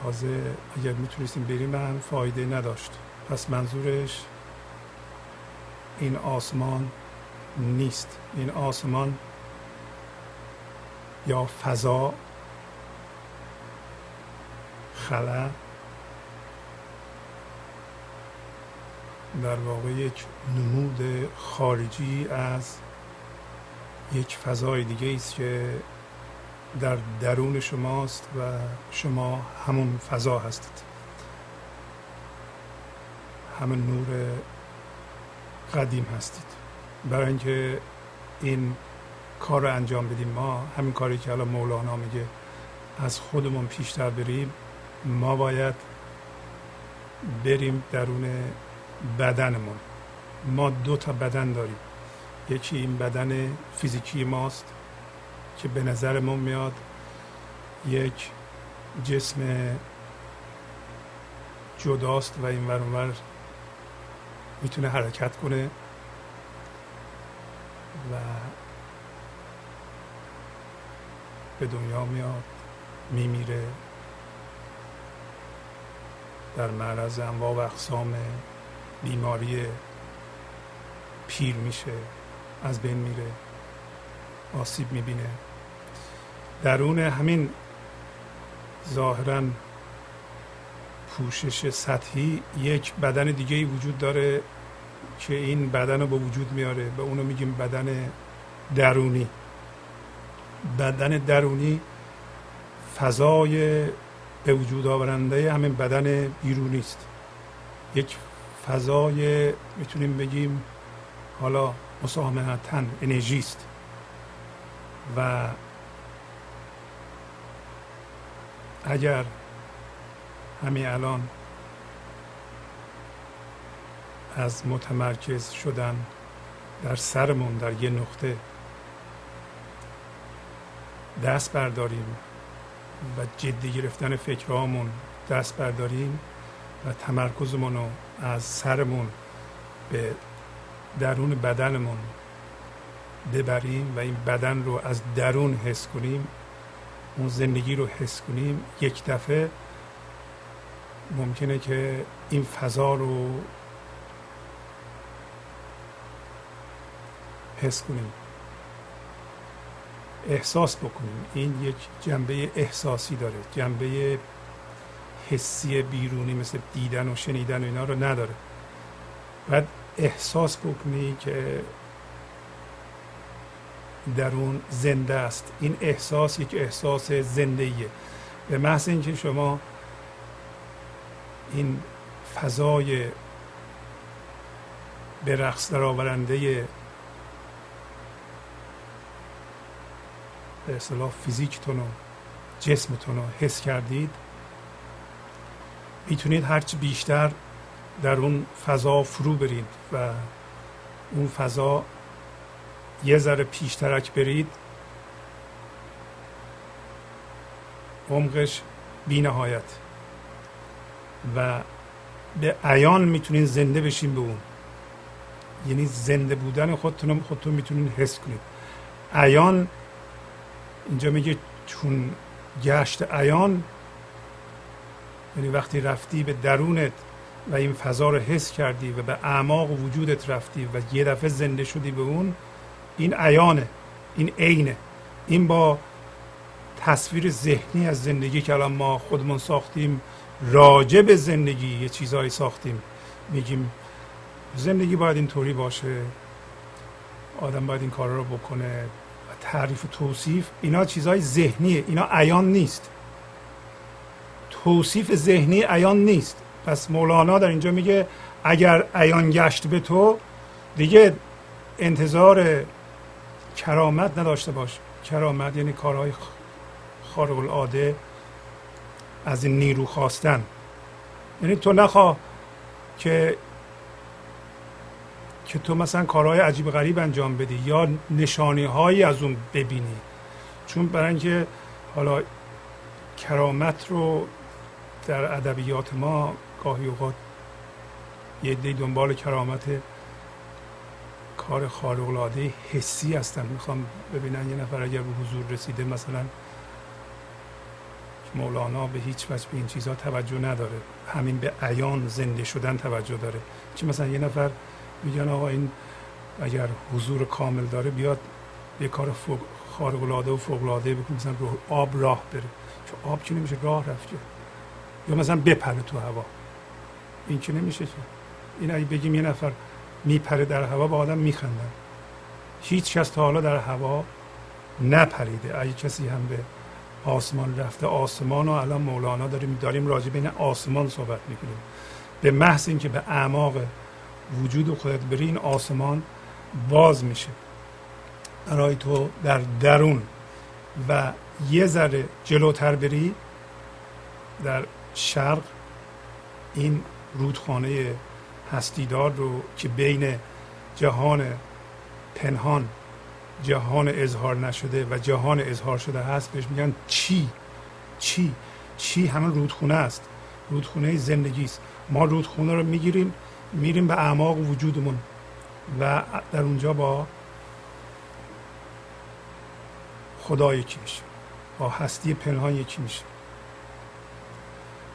تازه اگر می‌تونستیم بریم هم فایده نداشت. پس منظورش این آسمان نیست. این آسمان یا فضا خلا در واقع یک نمود خارجی از یک فضای دیگه است که در درون شماست و شما همون فضا هستید. همون نور قدیم هستید. برای اینکه این کار رو انجام بدیم ما همین کاری که الان مولانا میگه از خودمون پیشتر بریم. ما باید بریم درون بدنمون. ما دو تا بدن داریم. یکی این بدن فیزیکی ماست که به نظرمون میاد یک جسم جداست و این ور می‌تونه حرکت کنه و به دنیا میاد میمیره. در معرض انواع و اقسام بیماری پیر میشه از بین میره آسیب می‌بینه. درون همین ظاهرا پوشش سطحی یک بدن دیگه ای وجود داره که این بدن رو به وجود میاره. به اونو میگیم بدن درونی. بدن درونی فضای به وجود آورنده همین بدن بیرونی است. یک فضای می‌تونیم بگیم حالا مسامحتا انرژی است. و اگر همین الان از متمرکز شدن در سرمون در یه نقطه دست برداریم و جدی گرفتن فکرهامون دست برداریم و تمرکزمون رو از سرمون به درون بدنمون ببریم و این بدن رو از درون حس کنیم اون زندگی رو حس کنیم. یک دفعه ممکنه که این فضا رو حس کنیم. احساس بکنیم. این یک جنبه احساسی داره. جنبه حسی بیرونی مثل دیدن و شنیدن و اینا رو نداره. بعد احساس بکنی که درون زنده است. این احساس یک احساس زندگیه به محض اینکه شما این فضای به رقص درآورنده به اصطلاح فیزیکتون و جسمتون رو حس کردید می‌تونید هرچی بیشتر در اون فضا فرو برید و اون فضا یه ذره پیشترک برید. عمقش بی نهایت و به عیان می‌تونین زنده بشین به اون. یعنی زنده بودن خودتون خودتون می‌تونین حس کنید. عیان اینجا میگه چون گشت عیان یعنی وقتی رفتی به درونت و این فضا رو حس کردی و به اعماق وجودت رفتی و یه دفعه زنده شدی به اون این عیانه این عینه. این با تصویر ذهنی از زندگی که الان ما خودمون ساختیم راجع به زندگی یه چیزهایی ساختیم. میگیم زندگی باید اینطوری باشه آدم باید این کار رو بکنه. تعریف و توصیف اینا چیزهای ذهنیه اینا عیان نیست. توصیف ذهنی عیان نیست. پس مولانا در اینجا میگه اگر عیان گشت به تو دیگه انتظار کرامت نداشته باش. کرامت یعنی کارهای خارق العاده از این نیرو خواستن. یعنی تو نخواه که که تو مثلا کارهای عجیب غریب انجام بدی یا نشانی هایی از اون ببینی. چون برای اینکه حالا کرامت رو در ادبیات ما گاهی اوقات یه دی دنبال کرامت کار خارق العاده حسی هستن. می‌خوام ببینن یه نفر اگر به حضور رسیده مثلا مولانا به هیچ وجه به این چیزها توجه نداره. همین به عیان زنده شدن توجه داره. چی مثلا یه نفر میگن آقا این اگر حضور کامل داره بیاد یه کار خارق العاده و فوق العاده بکنه. مثلا رو آب راه بره. چون آب که نمیشه؟ راه رفت یا مثلا بپره تو هوا. این که نمیشه که؟ این اگه بگیم یه نفر میپره در هوا با آدم میخندن. هیچ کس تا حالا در هوا نپریده. اگه کسی هم به آسمان رفته آسمان و الان مولانا داریم داریم راجع بین آسمان صحبت می‌کنیم. به محض اینکه به اعماق وجود خودت بری این آسمان باز میشه. برای تو در درون. و یه ذره جلوتر بری در شرق این رودخانه هستیدار رو که بین جهان پنهان جهان اظهار نشده و جهان اظهار شده هست بهش میگن چی؟ چی؟ چی؟ همه رودخونه است. رودخونه زندگی است. ما رودخونه رو می‌گیریم میریم به اعماق وجودمون و در اونجا با خدا یکی میشه با هستی پنهان یکی میشه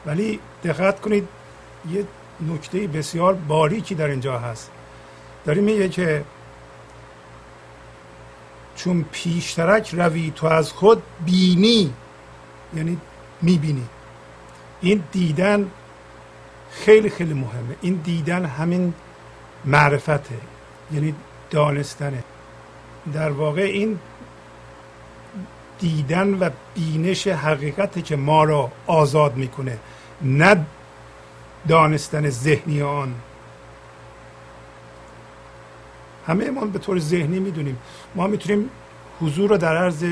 ولی دقت کنید یه نکته بسیار باریکی در اینجا هست. داریم میگه که چون پیشترک روی تو از خود بینی یعنی می‌بینی. این دیدن خیلی خیلی مهمه. این دیدن همین معرفته یعنی دانستنه. در واقع این دیدن و بینش حقیقته که ما را آزاد می‌کنه نه دانستن ذهنی آن. همه ما به طور ذهنی می‌دونیم. ما می‌تونیم حضور رو در عرض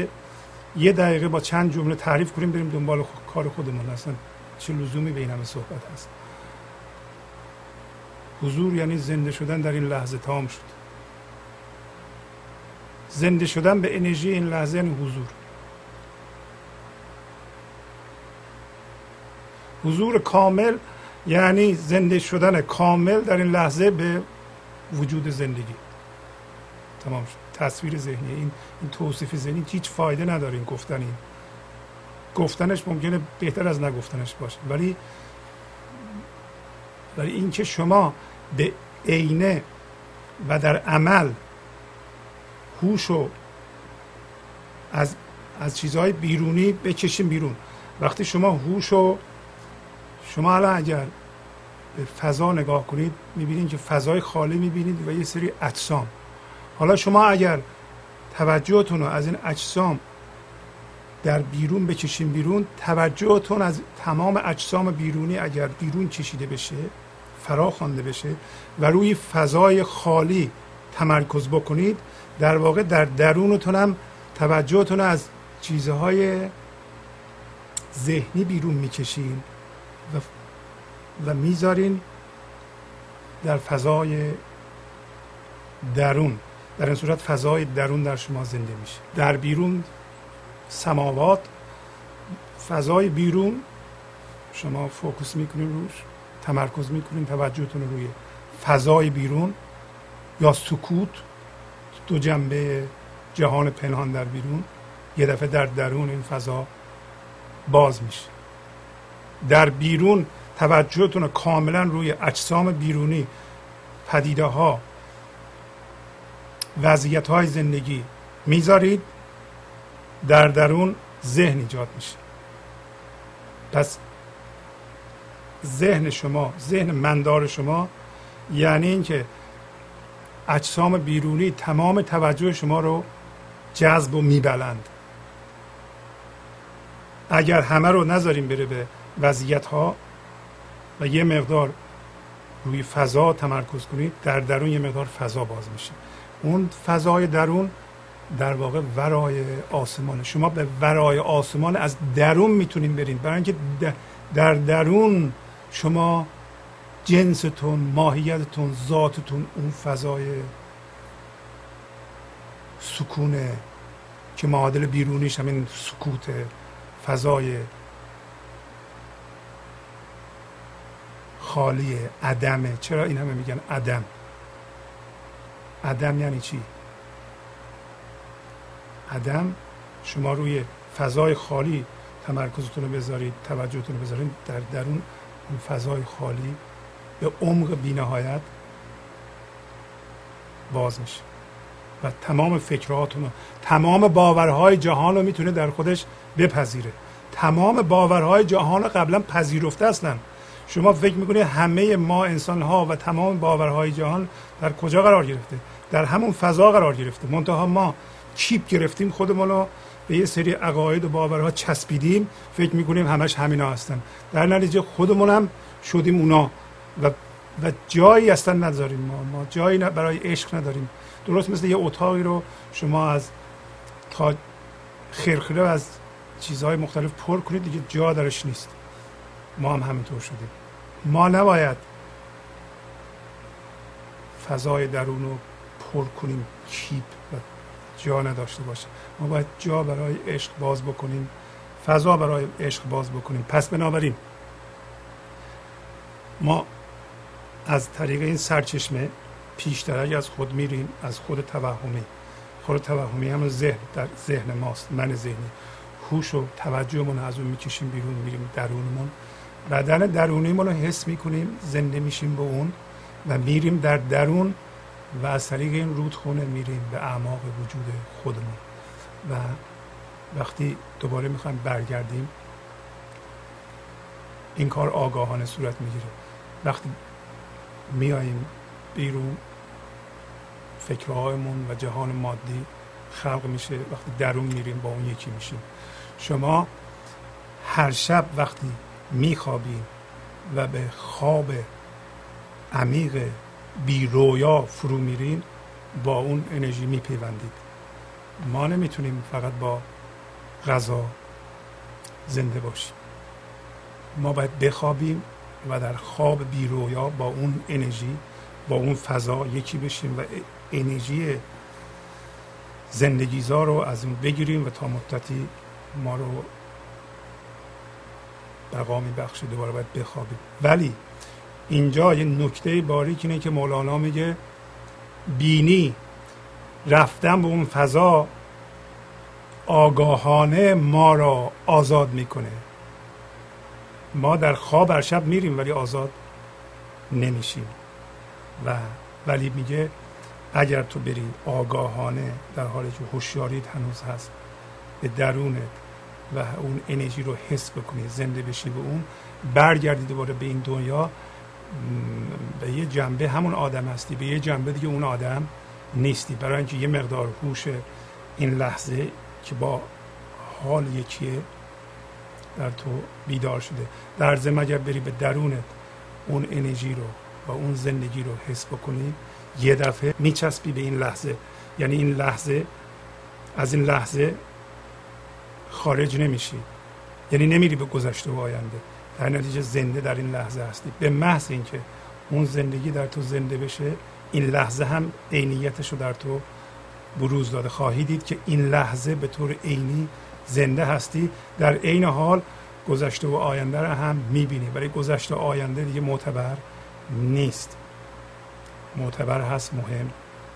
یه دقیقه با چند جمله تعریف کنیم بریم دنبال کار خودمون. اصلا چه لزومی به این همه صحبت هست. حضور یعنی زنده شدن در این لحظه تام شد. زنده شدن به انرژی این لحظه یعنی حضور. حضور کامل یعنی زنده شدن کامل در این لحظه به وجود زندگی. تمام شد. تصویر ذهنی. این این توصیف ذهنی هیچ فایده نداره این گفتن این. گفتنش ممکنه بهتر از نگفتنش باشه. ولی ولی اینکه شما به عینه و در عمل هوش و از از چیزهای بیرونی بکشیم بیرون. وقتی شما هوش و شما الان اگر به فضا نگاه کنید می‌بینید که فضای خالی می‌بینید و یه سری اجسام. حالا شما اگر توجهتون رو از این اجسام در بیرون بکشیم بیرون توجهتون از تمام اجسام بیرونی اگر بیرون کشیده بشه فرا خوانده بشه و روی فضای خالی تمرکز بکنید در واقع در درونتون هم توجهتون از چیزهای ذهنی بیرون می‌کشین و, و می‌ذارین در فضای درون. در این صورت فضای درون در شما زنده میشه. در بیرون سماوات فضای بیرون شما فوکس می‌کنین روش. تمرکز می‌کنین توجهتون روی فضای بیرون یا سکوت دو جنبه جهان پنهان در بیرون یه دفعه در درون این فضا باز میشه. در بیرون توجهتون کاملا روی اجسام بیرونی پدیده ها وضعیت های زندگی می‌ذارید در درون ذهن ایجاد میشه. پس ذهن شما ذهن مندار شما یعنی اینکه اجسام بیرونی تمام توجه شما رو جذب و میبلند. اگر همه رو نذاریم بره به وضعیت ها و یه مقدار روی فضا تمرکز کنید در درون یه مقدار فضا باز میشه. اون فضای درون در واقع ورای آسمان شما به ورای آسمان از درون می‌تونید برید برای اینکه در درون شما جنستون ماهیتتون ذاتتون اون فضای سکونه که معادل بیرونیش همین سکوت فضای خالی عدمه چرا این همه میگن عدم؟ عدم یعنی چی؟ عدم شما روی فضای خالی تمرکزتون رو بذارید توجهتون رو بذارید در درون اون فضای خالی به عمق بینهایت باز میشه. و تمام فکرهاتون تمام باورهای جهان رو می‌تونه در خودش بپذیره. تمام باورهای جهان رو قبلا پذیرفته اصلا. شما فکر می‌کنید همه ما انسان ها و تمام باورهای جهان در کجا قرار گرفته؟ در همون فضا قرار گرفته. منتها ما چیپ گرفتیم خودمون رو به یه سری عقاید و باورها چسبیدیم فکر می‌کنیم همش همینا هستن. در نتیجه خودمون هم شدیم اونا و و جایی اصلا نداریم ما. ما جایی برای عشق نداریم. درست مثل یه اتاقی رو شما از تا خرخره از چیزهای مختلف پر کنید دیگه جا درش نیست. ما هم همینطور شدیم. ما نباید فضای درون رو پر کنیم. چیپ و جا نداشته باشه. ما باید جا برای عشق باز بکنیم فضا برای عشق باز بکنیم. پس بنابراین ما از طریق این سرچشمه پیشتر از خود میریم از خود توهمی. خود توهمی هم ذهن در ذهن ماست من ذهنی. هوش و توجهمون از اون می‌کشیم بیرون میریم درونمون. بدن درونیمون رو حس می‌کنیم زنده میشیم به اون و میریم در درون. و از طریق این رودخونه میریم به اعماق وجود خودمون. و وقتی دوباره می‌خوایم برگردیم این کار آگاهانه صورت می‌گیره. وقتی میاییم بیرون فکرهایمون و جهان مادی خلق میشه. وقتی درون میریم با اون یکی میشیم. شما هر شب وقتی میخوابید و به خواب عمیق بی رویا فرو میرین با اون انرژی میپیوندید. ما نمی‌تونیم فقط با غذا زنده باشیم. ما باید بخوابیم و در خواب بی رویا با اون انرژی با اون فضا یکی بشیم و انرژی زندگیزا رو از اون بگیریم و تا مدتی ما رو بقا میبخشه دوباره باید بخوابیم. ولی اینجا یه نکته باریک اینه که مولانا میگه بینی رفتن به اون فضا آگاهانه ما را آزاد می‌کنه. ما در خواب هر شب میریم ولی آزاد نمیشیم. و ولی میگه اگر تو بری آگاهانه در حالی که هوشیاریت هنوز هست به درونت و اون انرژی رو حس بکنی زنده بشی به اون برگردی دوباره به این دنیا به یه جنبه همون آدم هستی به یه جنبه دیگه اون آدم نیستی. برای اینکه یه مقدار هوش این لحظه که با حال یکیه در تو بیدار شده. در ضمن اگر بری به درونت اون انرژی رو و اون زندگی رو حس بکنی یه دفعه میچسبی به این لحظه. یعنی این لحظه از این لحظه خارج نمیشی. یعنی نمیری به گذشته و آینده. در نتیجه زنده در این لحظه هستی. به محض اینکه اون زندگی در تو زنده بشه این لحظه هم عینیتش رو در تو بروز داده. خواهی دید که این لحظه به طور عینی زنده هستی. در عین حال گذشته و آینده رو هم می‌بینی ولی گذشته و آینده دیگه معتبر نیست. معتبر هست مهم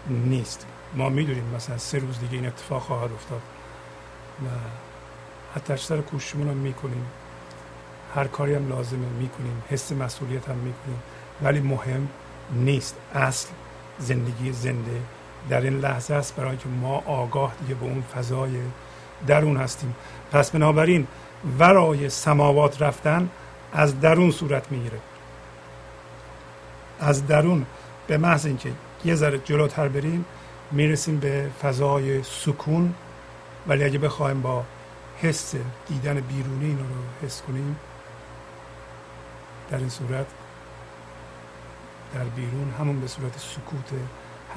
نیست. ما می‌دونیم مثلا سه روز دیگه این اتفاق خواهد افتاد و حتی اکثر کوششمون هم می‌کنیم. هر کاری هم لازمه می‌کنیم حس مسئولیت هم می‌کنیم. ولی مهم نیست اصل زندگی زنده. در این لحظه است برای که ما آگاه دیگه به اون فضای درون هستیم. پس بنابراین ورای سماوات رفتن از درون صورت می‌گیره. از درون به محض اینکه یه ذره جلوتر بریم می‌رسیم به فضای سکون. ولی اگه بخوایم با حس دیدن بیرونی این رو حس کنیم در این صورت در بیرون همون به صورت سکوت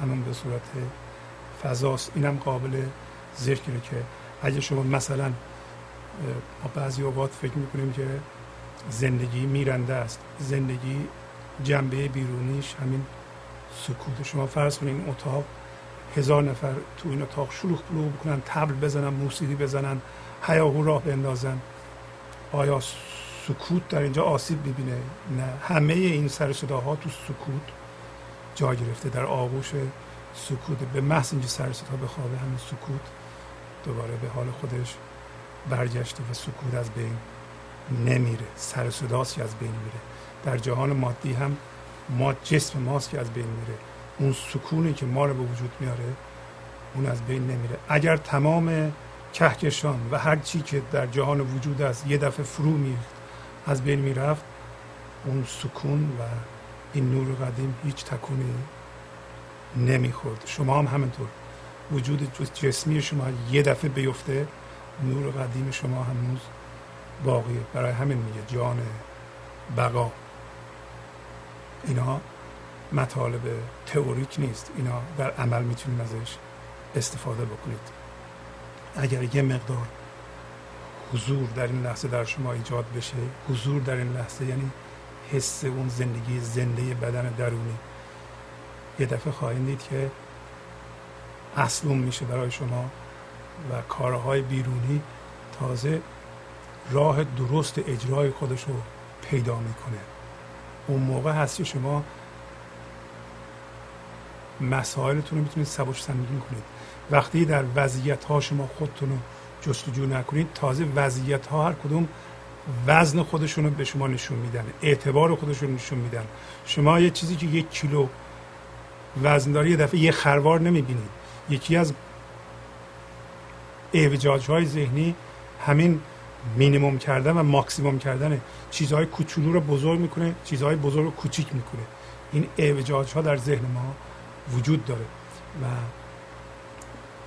همون به صورت فضاست. اینم قابل ذکره که اگه شما مثلا ما بعضی اوقات فکر می‌کنیم که زندگی میرنده است. زندگی جنبه بیرونیش همین سکوت. شما فرض کنید این اتاق هزار نفر تو این اتاق شلوغ بلو بکنن تبل بزنن موسیقی بزنن هیاهو راه بندازن. آیا سکوت در اینجا آسیب می‌بینه. نه همه این سر صداها تو سکوت جا گرفته. در آغوش سکوت به محض اینکه سر صدا بخوابه همین سکوت دوباره به حال خودش برگشته و سکوت از بین نمیره. سر صداست از بین میره. در جهان مادی هم ما جسم ماست که از بین میره. اون سکونی که ما رو به وجود میاره اون از بین نمیره. اگر تمام کهکشان و هر چی که در جهان وجود است یه دفعه فرو میریخت. از بین می‌رفت. اون سکون و این نور قدیم هیچ تکونی نمی‌خورد. شما هم همینطور. وجود جسمی شما یه دفعه بیفته نور قدیم شما هنوز باقیه. برای همین میگه جان بقا. اینا مطالب تئوریک نیست. اینا در عمل می‌تونید ازش استفاده بکنید. اگر یه مقدار حضور در این لحظه در شما ایجاد بشه. حضور در این لحظه یعنی حس اون زندگی زنده بدن درونی. یه دفعه خواهید دید که اصلون میشه برای شما و کارهای بیرونی تازه راه درست اجرای خودش رو پیدا می‌کنه. اون موقع هستی شما مسائلتون رو می‌تونید سبک سنگین کنید. وقتی در وضعیت ها شما خودتون رو جستجو نکنید تازه وضعیت ها هر کدوم وزن خودشون رو به شما نشون میدن اعتبار خودشون نشون میدن. شما یه چیزی که یک کیلو وزن داره یه دفعه یه خروار نمی‌بینید. یکی از اعوجاج های ذهنی همین مینیموم کردن و ماکسیموم کردن. چیزهای کوچولو رو بزرگ می‌کنه چیزهای بزرگ رو کوچیک می‌کنه. این اعوجاج ها در ذهن ما وجود داره و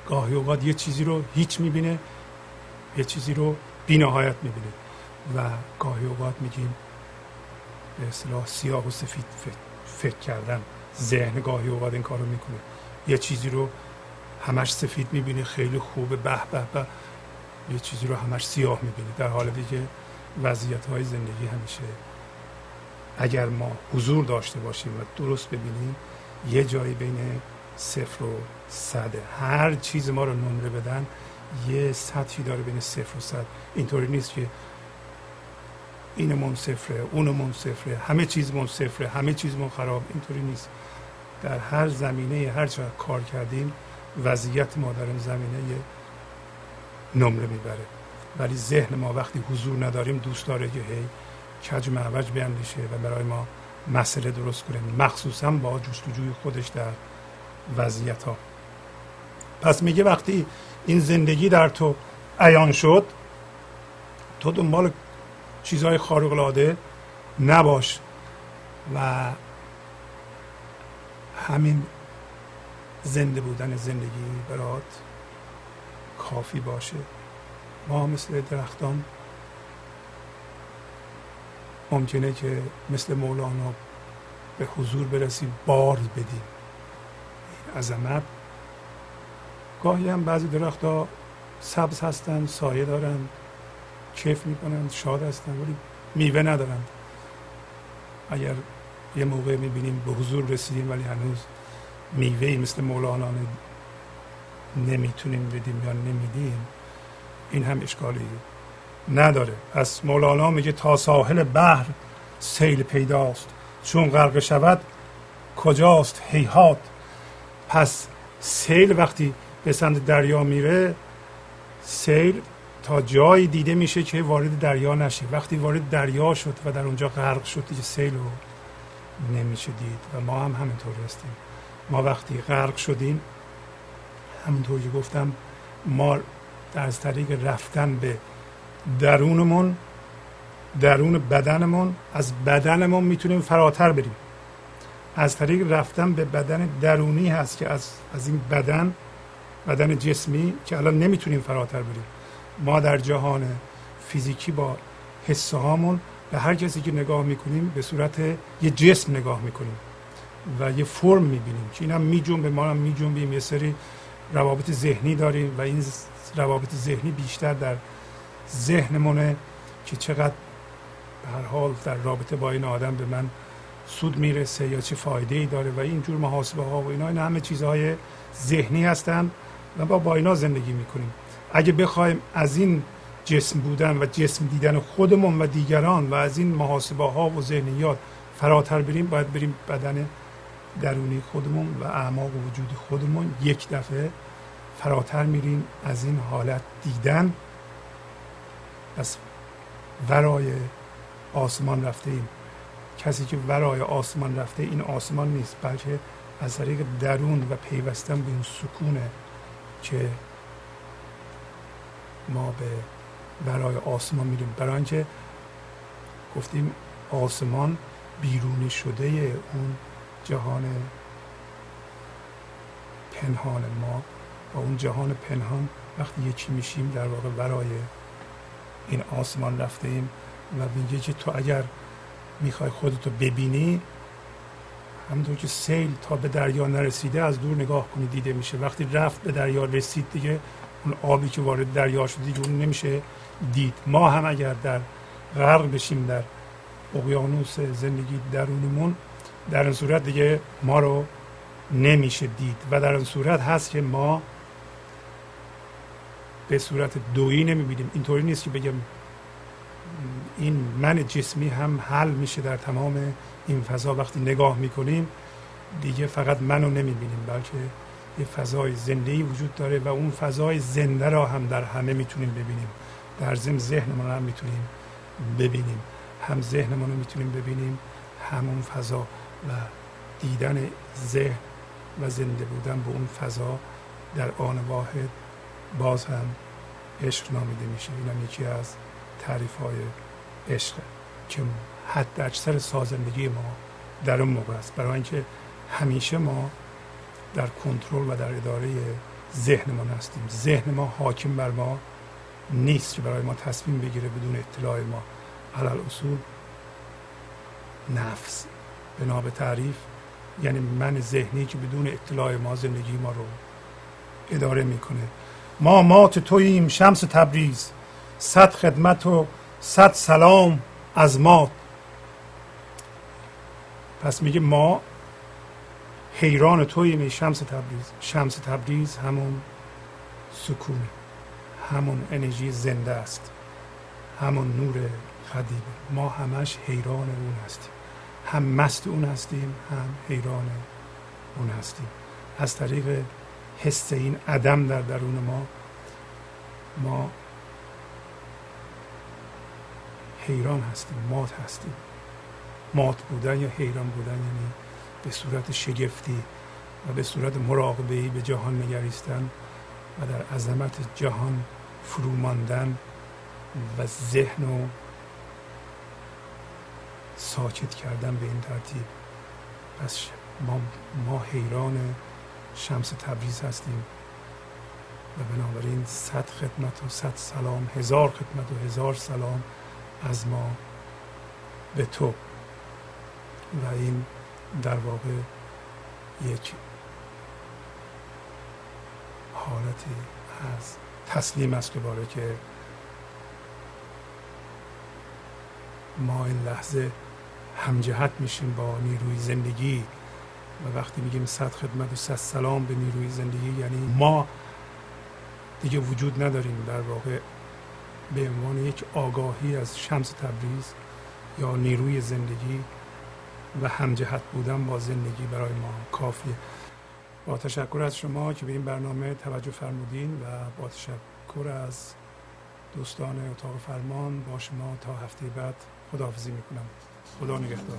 گاهی اوقات یه چیزی رو هیچ می‌بینه. یه چیزی رو بینهایت می‌بینه و گاهی اوقات میگیم به اصطلاح سیاه و سفید فکر کردن ذهن گاهی اوقات این کارو می‌کنه. یه چیزی رو همش سفید می‌بینه خیلی خوبه به به به یه چیزی رو همش سیاه می‌بینه. در حالی که وضعیت های زندگی همیشه اگر ما حضور داشته باشیم و درست ببینیم یه جایی بین صفر و صده. هر چیز ما رو نمره بدن یه سطحی داره بین صفر و صد. اینطوری نیست که اینمون صفره اونمون صفره همه چیزمون صفره همه چیزمون خراب. اینطوری نیست. در هر زمینه هر چقدر کار کردیم وضعیت ما در این زمینه یه نمره می‌بره. ولی ذهن ما وقتی حضور نداریم دوست داره که هی کج معوج بیاندیشه و برای ما مسئله درست کنه. مخصوصا با جستجوی خودش در وضعیت ها پس میگه وقتی این زندگی در تو عیان شد تو دنبال چیزهای خارق العاده نباش و همین زنده بودن زندگی برات کافی باشه. ما مثل درختان ممکنه که مثل مولانا به حضور برسیم بار بدیم. عظمت گاهی هم بعضی درختها سبز هستن سایه دارن کیف می‌کنن شاد هستن ولی میوه ندارن. اگر یه موقع می‌بینیم به حضور رسیدیم ولی هنوز میوه مثل مولانا نمی‌تونیم بدیم یا نمیدیم این هم اشکالی نداره. پس مولانا میگه تا ساحل بحر سیل پیداست. چون غرق شود کجاست؟ هیهات پس سیل وقتی به سمت دریا میره سیل تا جایی دیده میشه که وارد دریا نشه. وقتی وارد دریا شد و در اونجا غرق شد دیگه سیل رو نمیشه دید و ما هم همینطور هستیم. ما وقتی غرق شدیم همونطور که گفتم ما از طریق رفتن به درونمون درون بدنمون از بدنمون می‌تونیم فراتر بریم. از طریق رفتن به بدن درونی هست که از, از این بدن بدن جسمی که الان نمی‌تونیم فراتر بریم. ما در جهان فیزیکی با حسه هامون به هر کسی که نگاه می‌کنیم به صورت یه جسم نگاه می‌کنیم و یه فرم می‌بینیم که این هم به ما هم میجنبیم. یه سری روابط ذهنی داریم و این روابط ذهنی بیشتر در ذهنمونه که چقدر به هر حال در رابطه با این آدم به من سود می‌رسه یا چه فایده ای داره و اینجور محاسبه ها و اینا این همه چیزهای ذهنی هستند و با با اینا زندگی می‌کنیم. اگه بخوایم از این جسم بودن و جسم دیدن خودمون و دیگران و از این محاسبه ها و ذهنیات فراتر بریم باید بریم بدن درونی خودمون و اعماق وجود خودمون یک دفعه فراتر میریم از این حالت دیدن. پس ورای آسمان رفته ایم. کسی که ورای آسمان رفته این آسمان نیست بلکه از طریق درون و پیوستن به اون سکونه که ما به برای آسمان میریم. برای اینکه گفتیم آسمان بیرونی شده اون جهان پنهان ما. با اون جهان پنهان وقتی یکی میشیم در واقع برای این آسمان رفته ایم و میگه که تو اگر می‌خوای خودتو ببینی همونطور که سیل تا به دریا نرسیده از دور نگاه کنی دیده میشه. وقتی رفت به دریا رسید دیگه اون آبی که وارد دریا شده دیگه اون نمیشه دید. ما هم اگر در غرق بشیم در اقیانوس زندگی درونمون در این صورت دیگه ما رو نمیشه دید. و در این صورت هست که ما به صورت دویی نمی‌بینیم. اینطوری نیست که بگم این من جسمی هم حل میشه در تمام این فضا وقتی نگاه می‌کنیم دیگه فقط منو نمی‌بینیم بلکه یه فضای زنده وجود داره و اون فضای زنده را هم در همه می‌تونیم ببینیم. در ضمن ذهنمون هم می‌تونیم ببینیم. هم ذهنمون رو می‌تونیم ببینیم همون فضا و دیدن ذهن و زنده بودن به اون فضا در آن واحد باز هم عشق نامیده میشه. اینم یکی از تعریف های عشق که حد اکثر سازندگی ما در اون موقع است. برای اینکه همیشه ما در کنترل و در اداره ذهنمان هستیم ذهن ما حاکم بر ما نیست که برای ما تصمیم بگیره بدون اطلاع ما. علال اصول نفس بنا به تعریف. یعنی من ذهنی که بدون اطلاع ما زندگی ما رو اداره می‌کنه. ما مات توییم شمس تبریز. صد خدمت و صد سلام از ما پس میگه ما حیران توییم شمس تبریز. شمس تبریز همون سکونه همون انرژی زنده است. همون نور قدیمه ما همش حیران اون هستیم. هم مست اون هستیم هم حیران اون هستیم. از طریق حس این عدم در درون ما ما حیران هستیم مات هستیم. مات بودن یا حیران بودن یعنی به صورت شگفتی و به صورت مراقبه به جهان نگریستن و در عظمت جهان فرو ماندن و ذهن و ساکت کردن به این ترتیب. پس ما, ما حیران شمس تبریز هستیم و بنابراین صد خدمت و صد سلام هزار خدمت و هزار سلام از ما به تو. و این در واقع یک حالتی از تسلیم است دوباره که ما این لحظه همجهت میشیم با نیروی زندگی و وقتی میگیم صد خدمت و صد سلام به نیروی زندگی یعنی ما دیگه وجود نداریم در واقع به عنوان یک آگاهی از شمس تبریز یا نیروی زندگی. و همجهت بودن با زندگی برای ما کافیه. با تشکر از شما که به این برنامه توجه فرمودین و با تشکر از دوستان اتاق فرمان با شما تا هفته بعد خداحافظی می‌کنم. خدا نگهدار.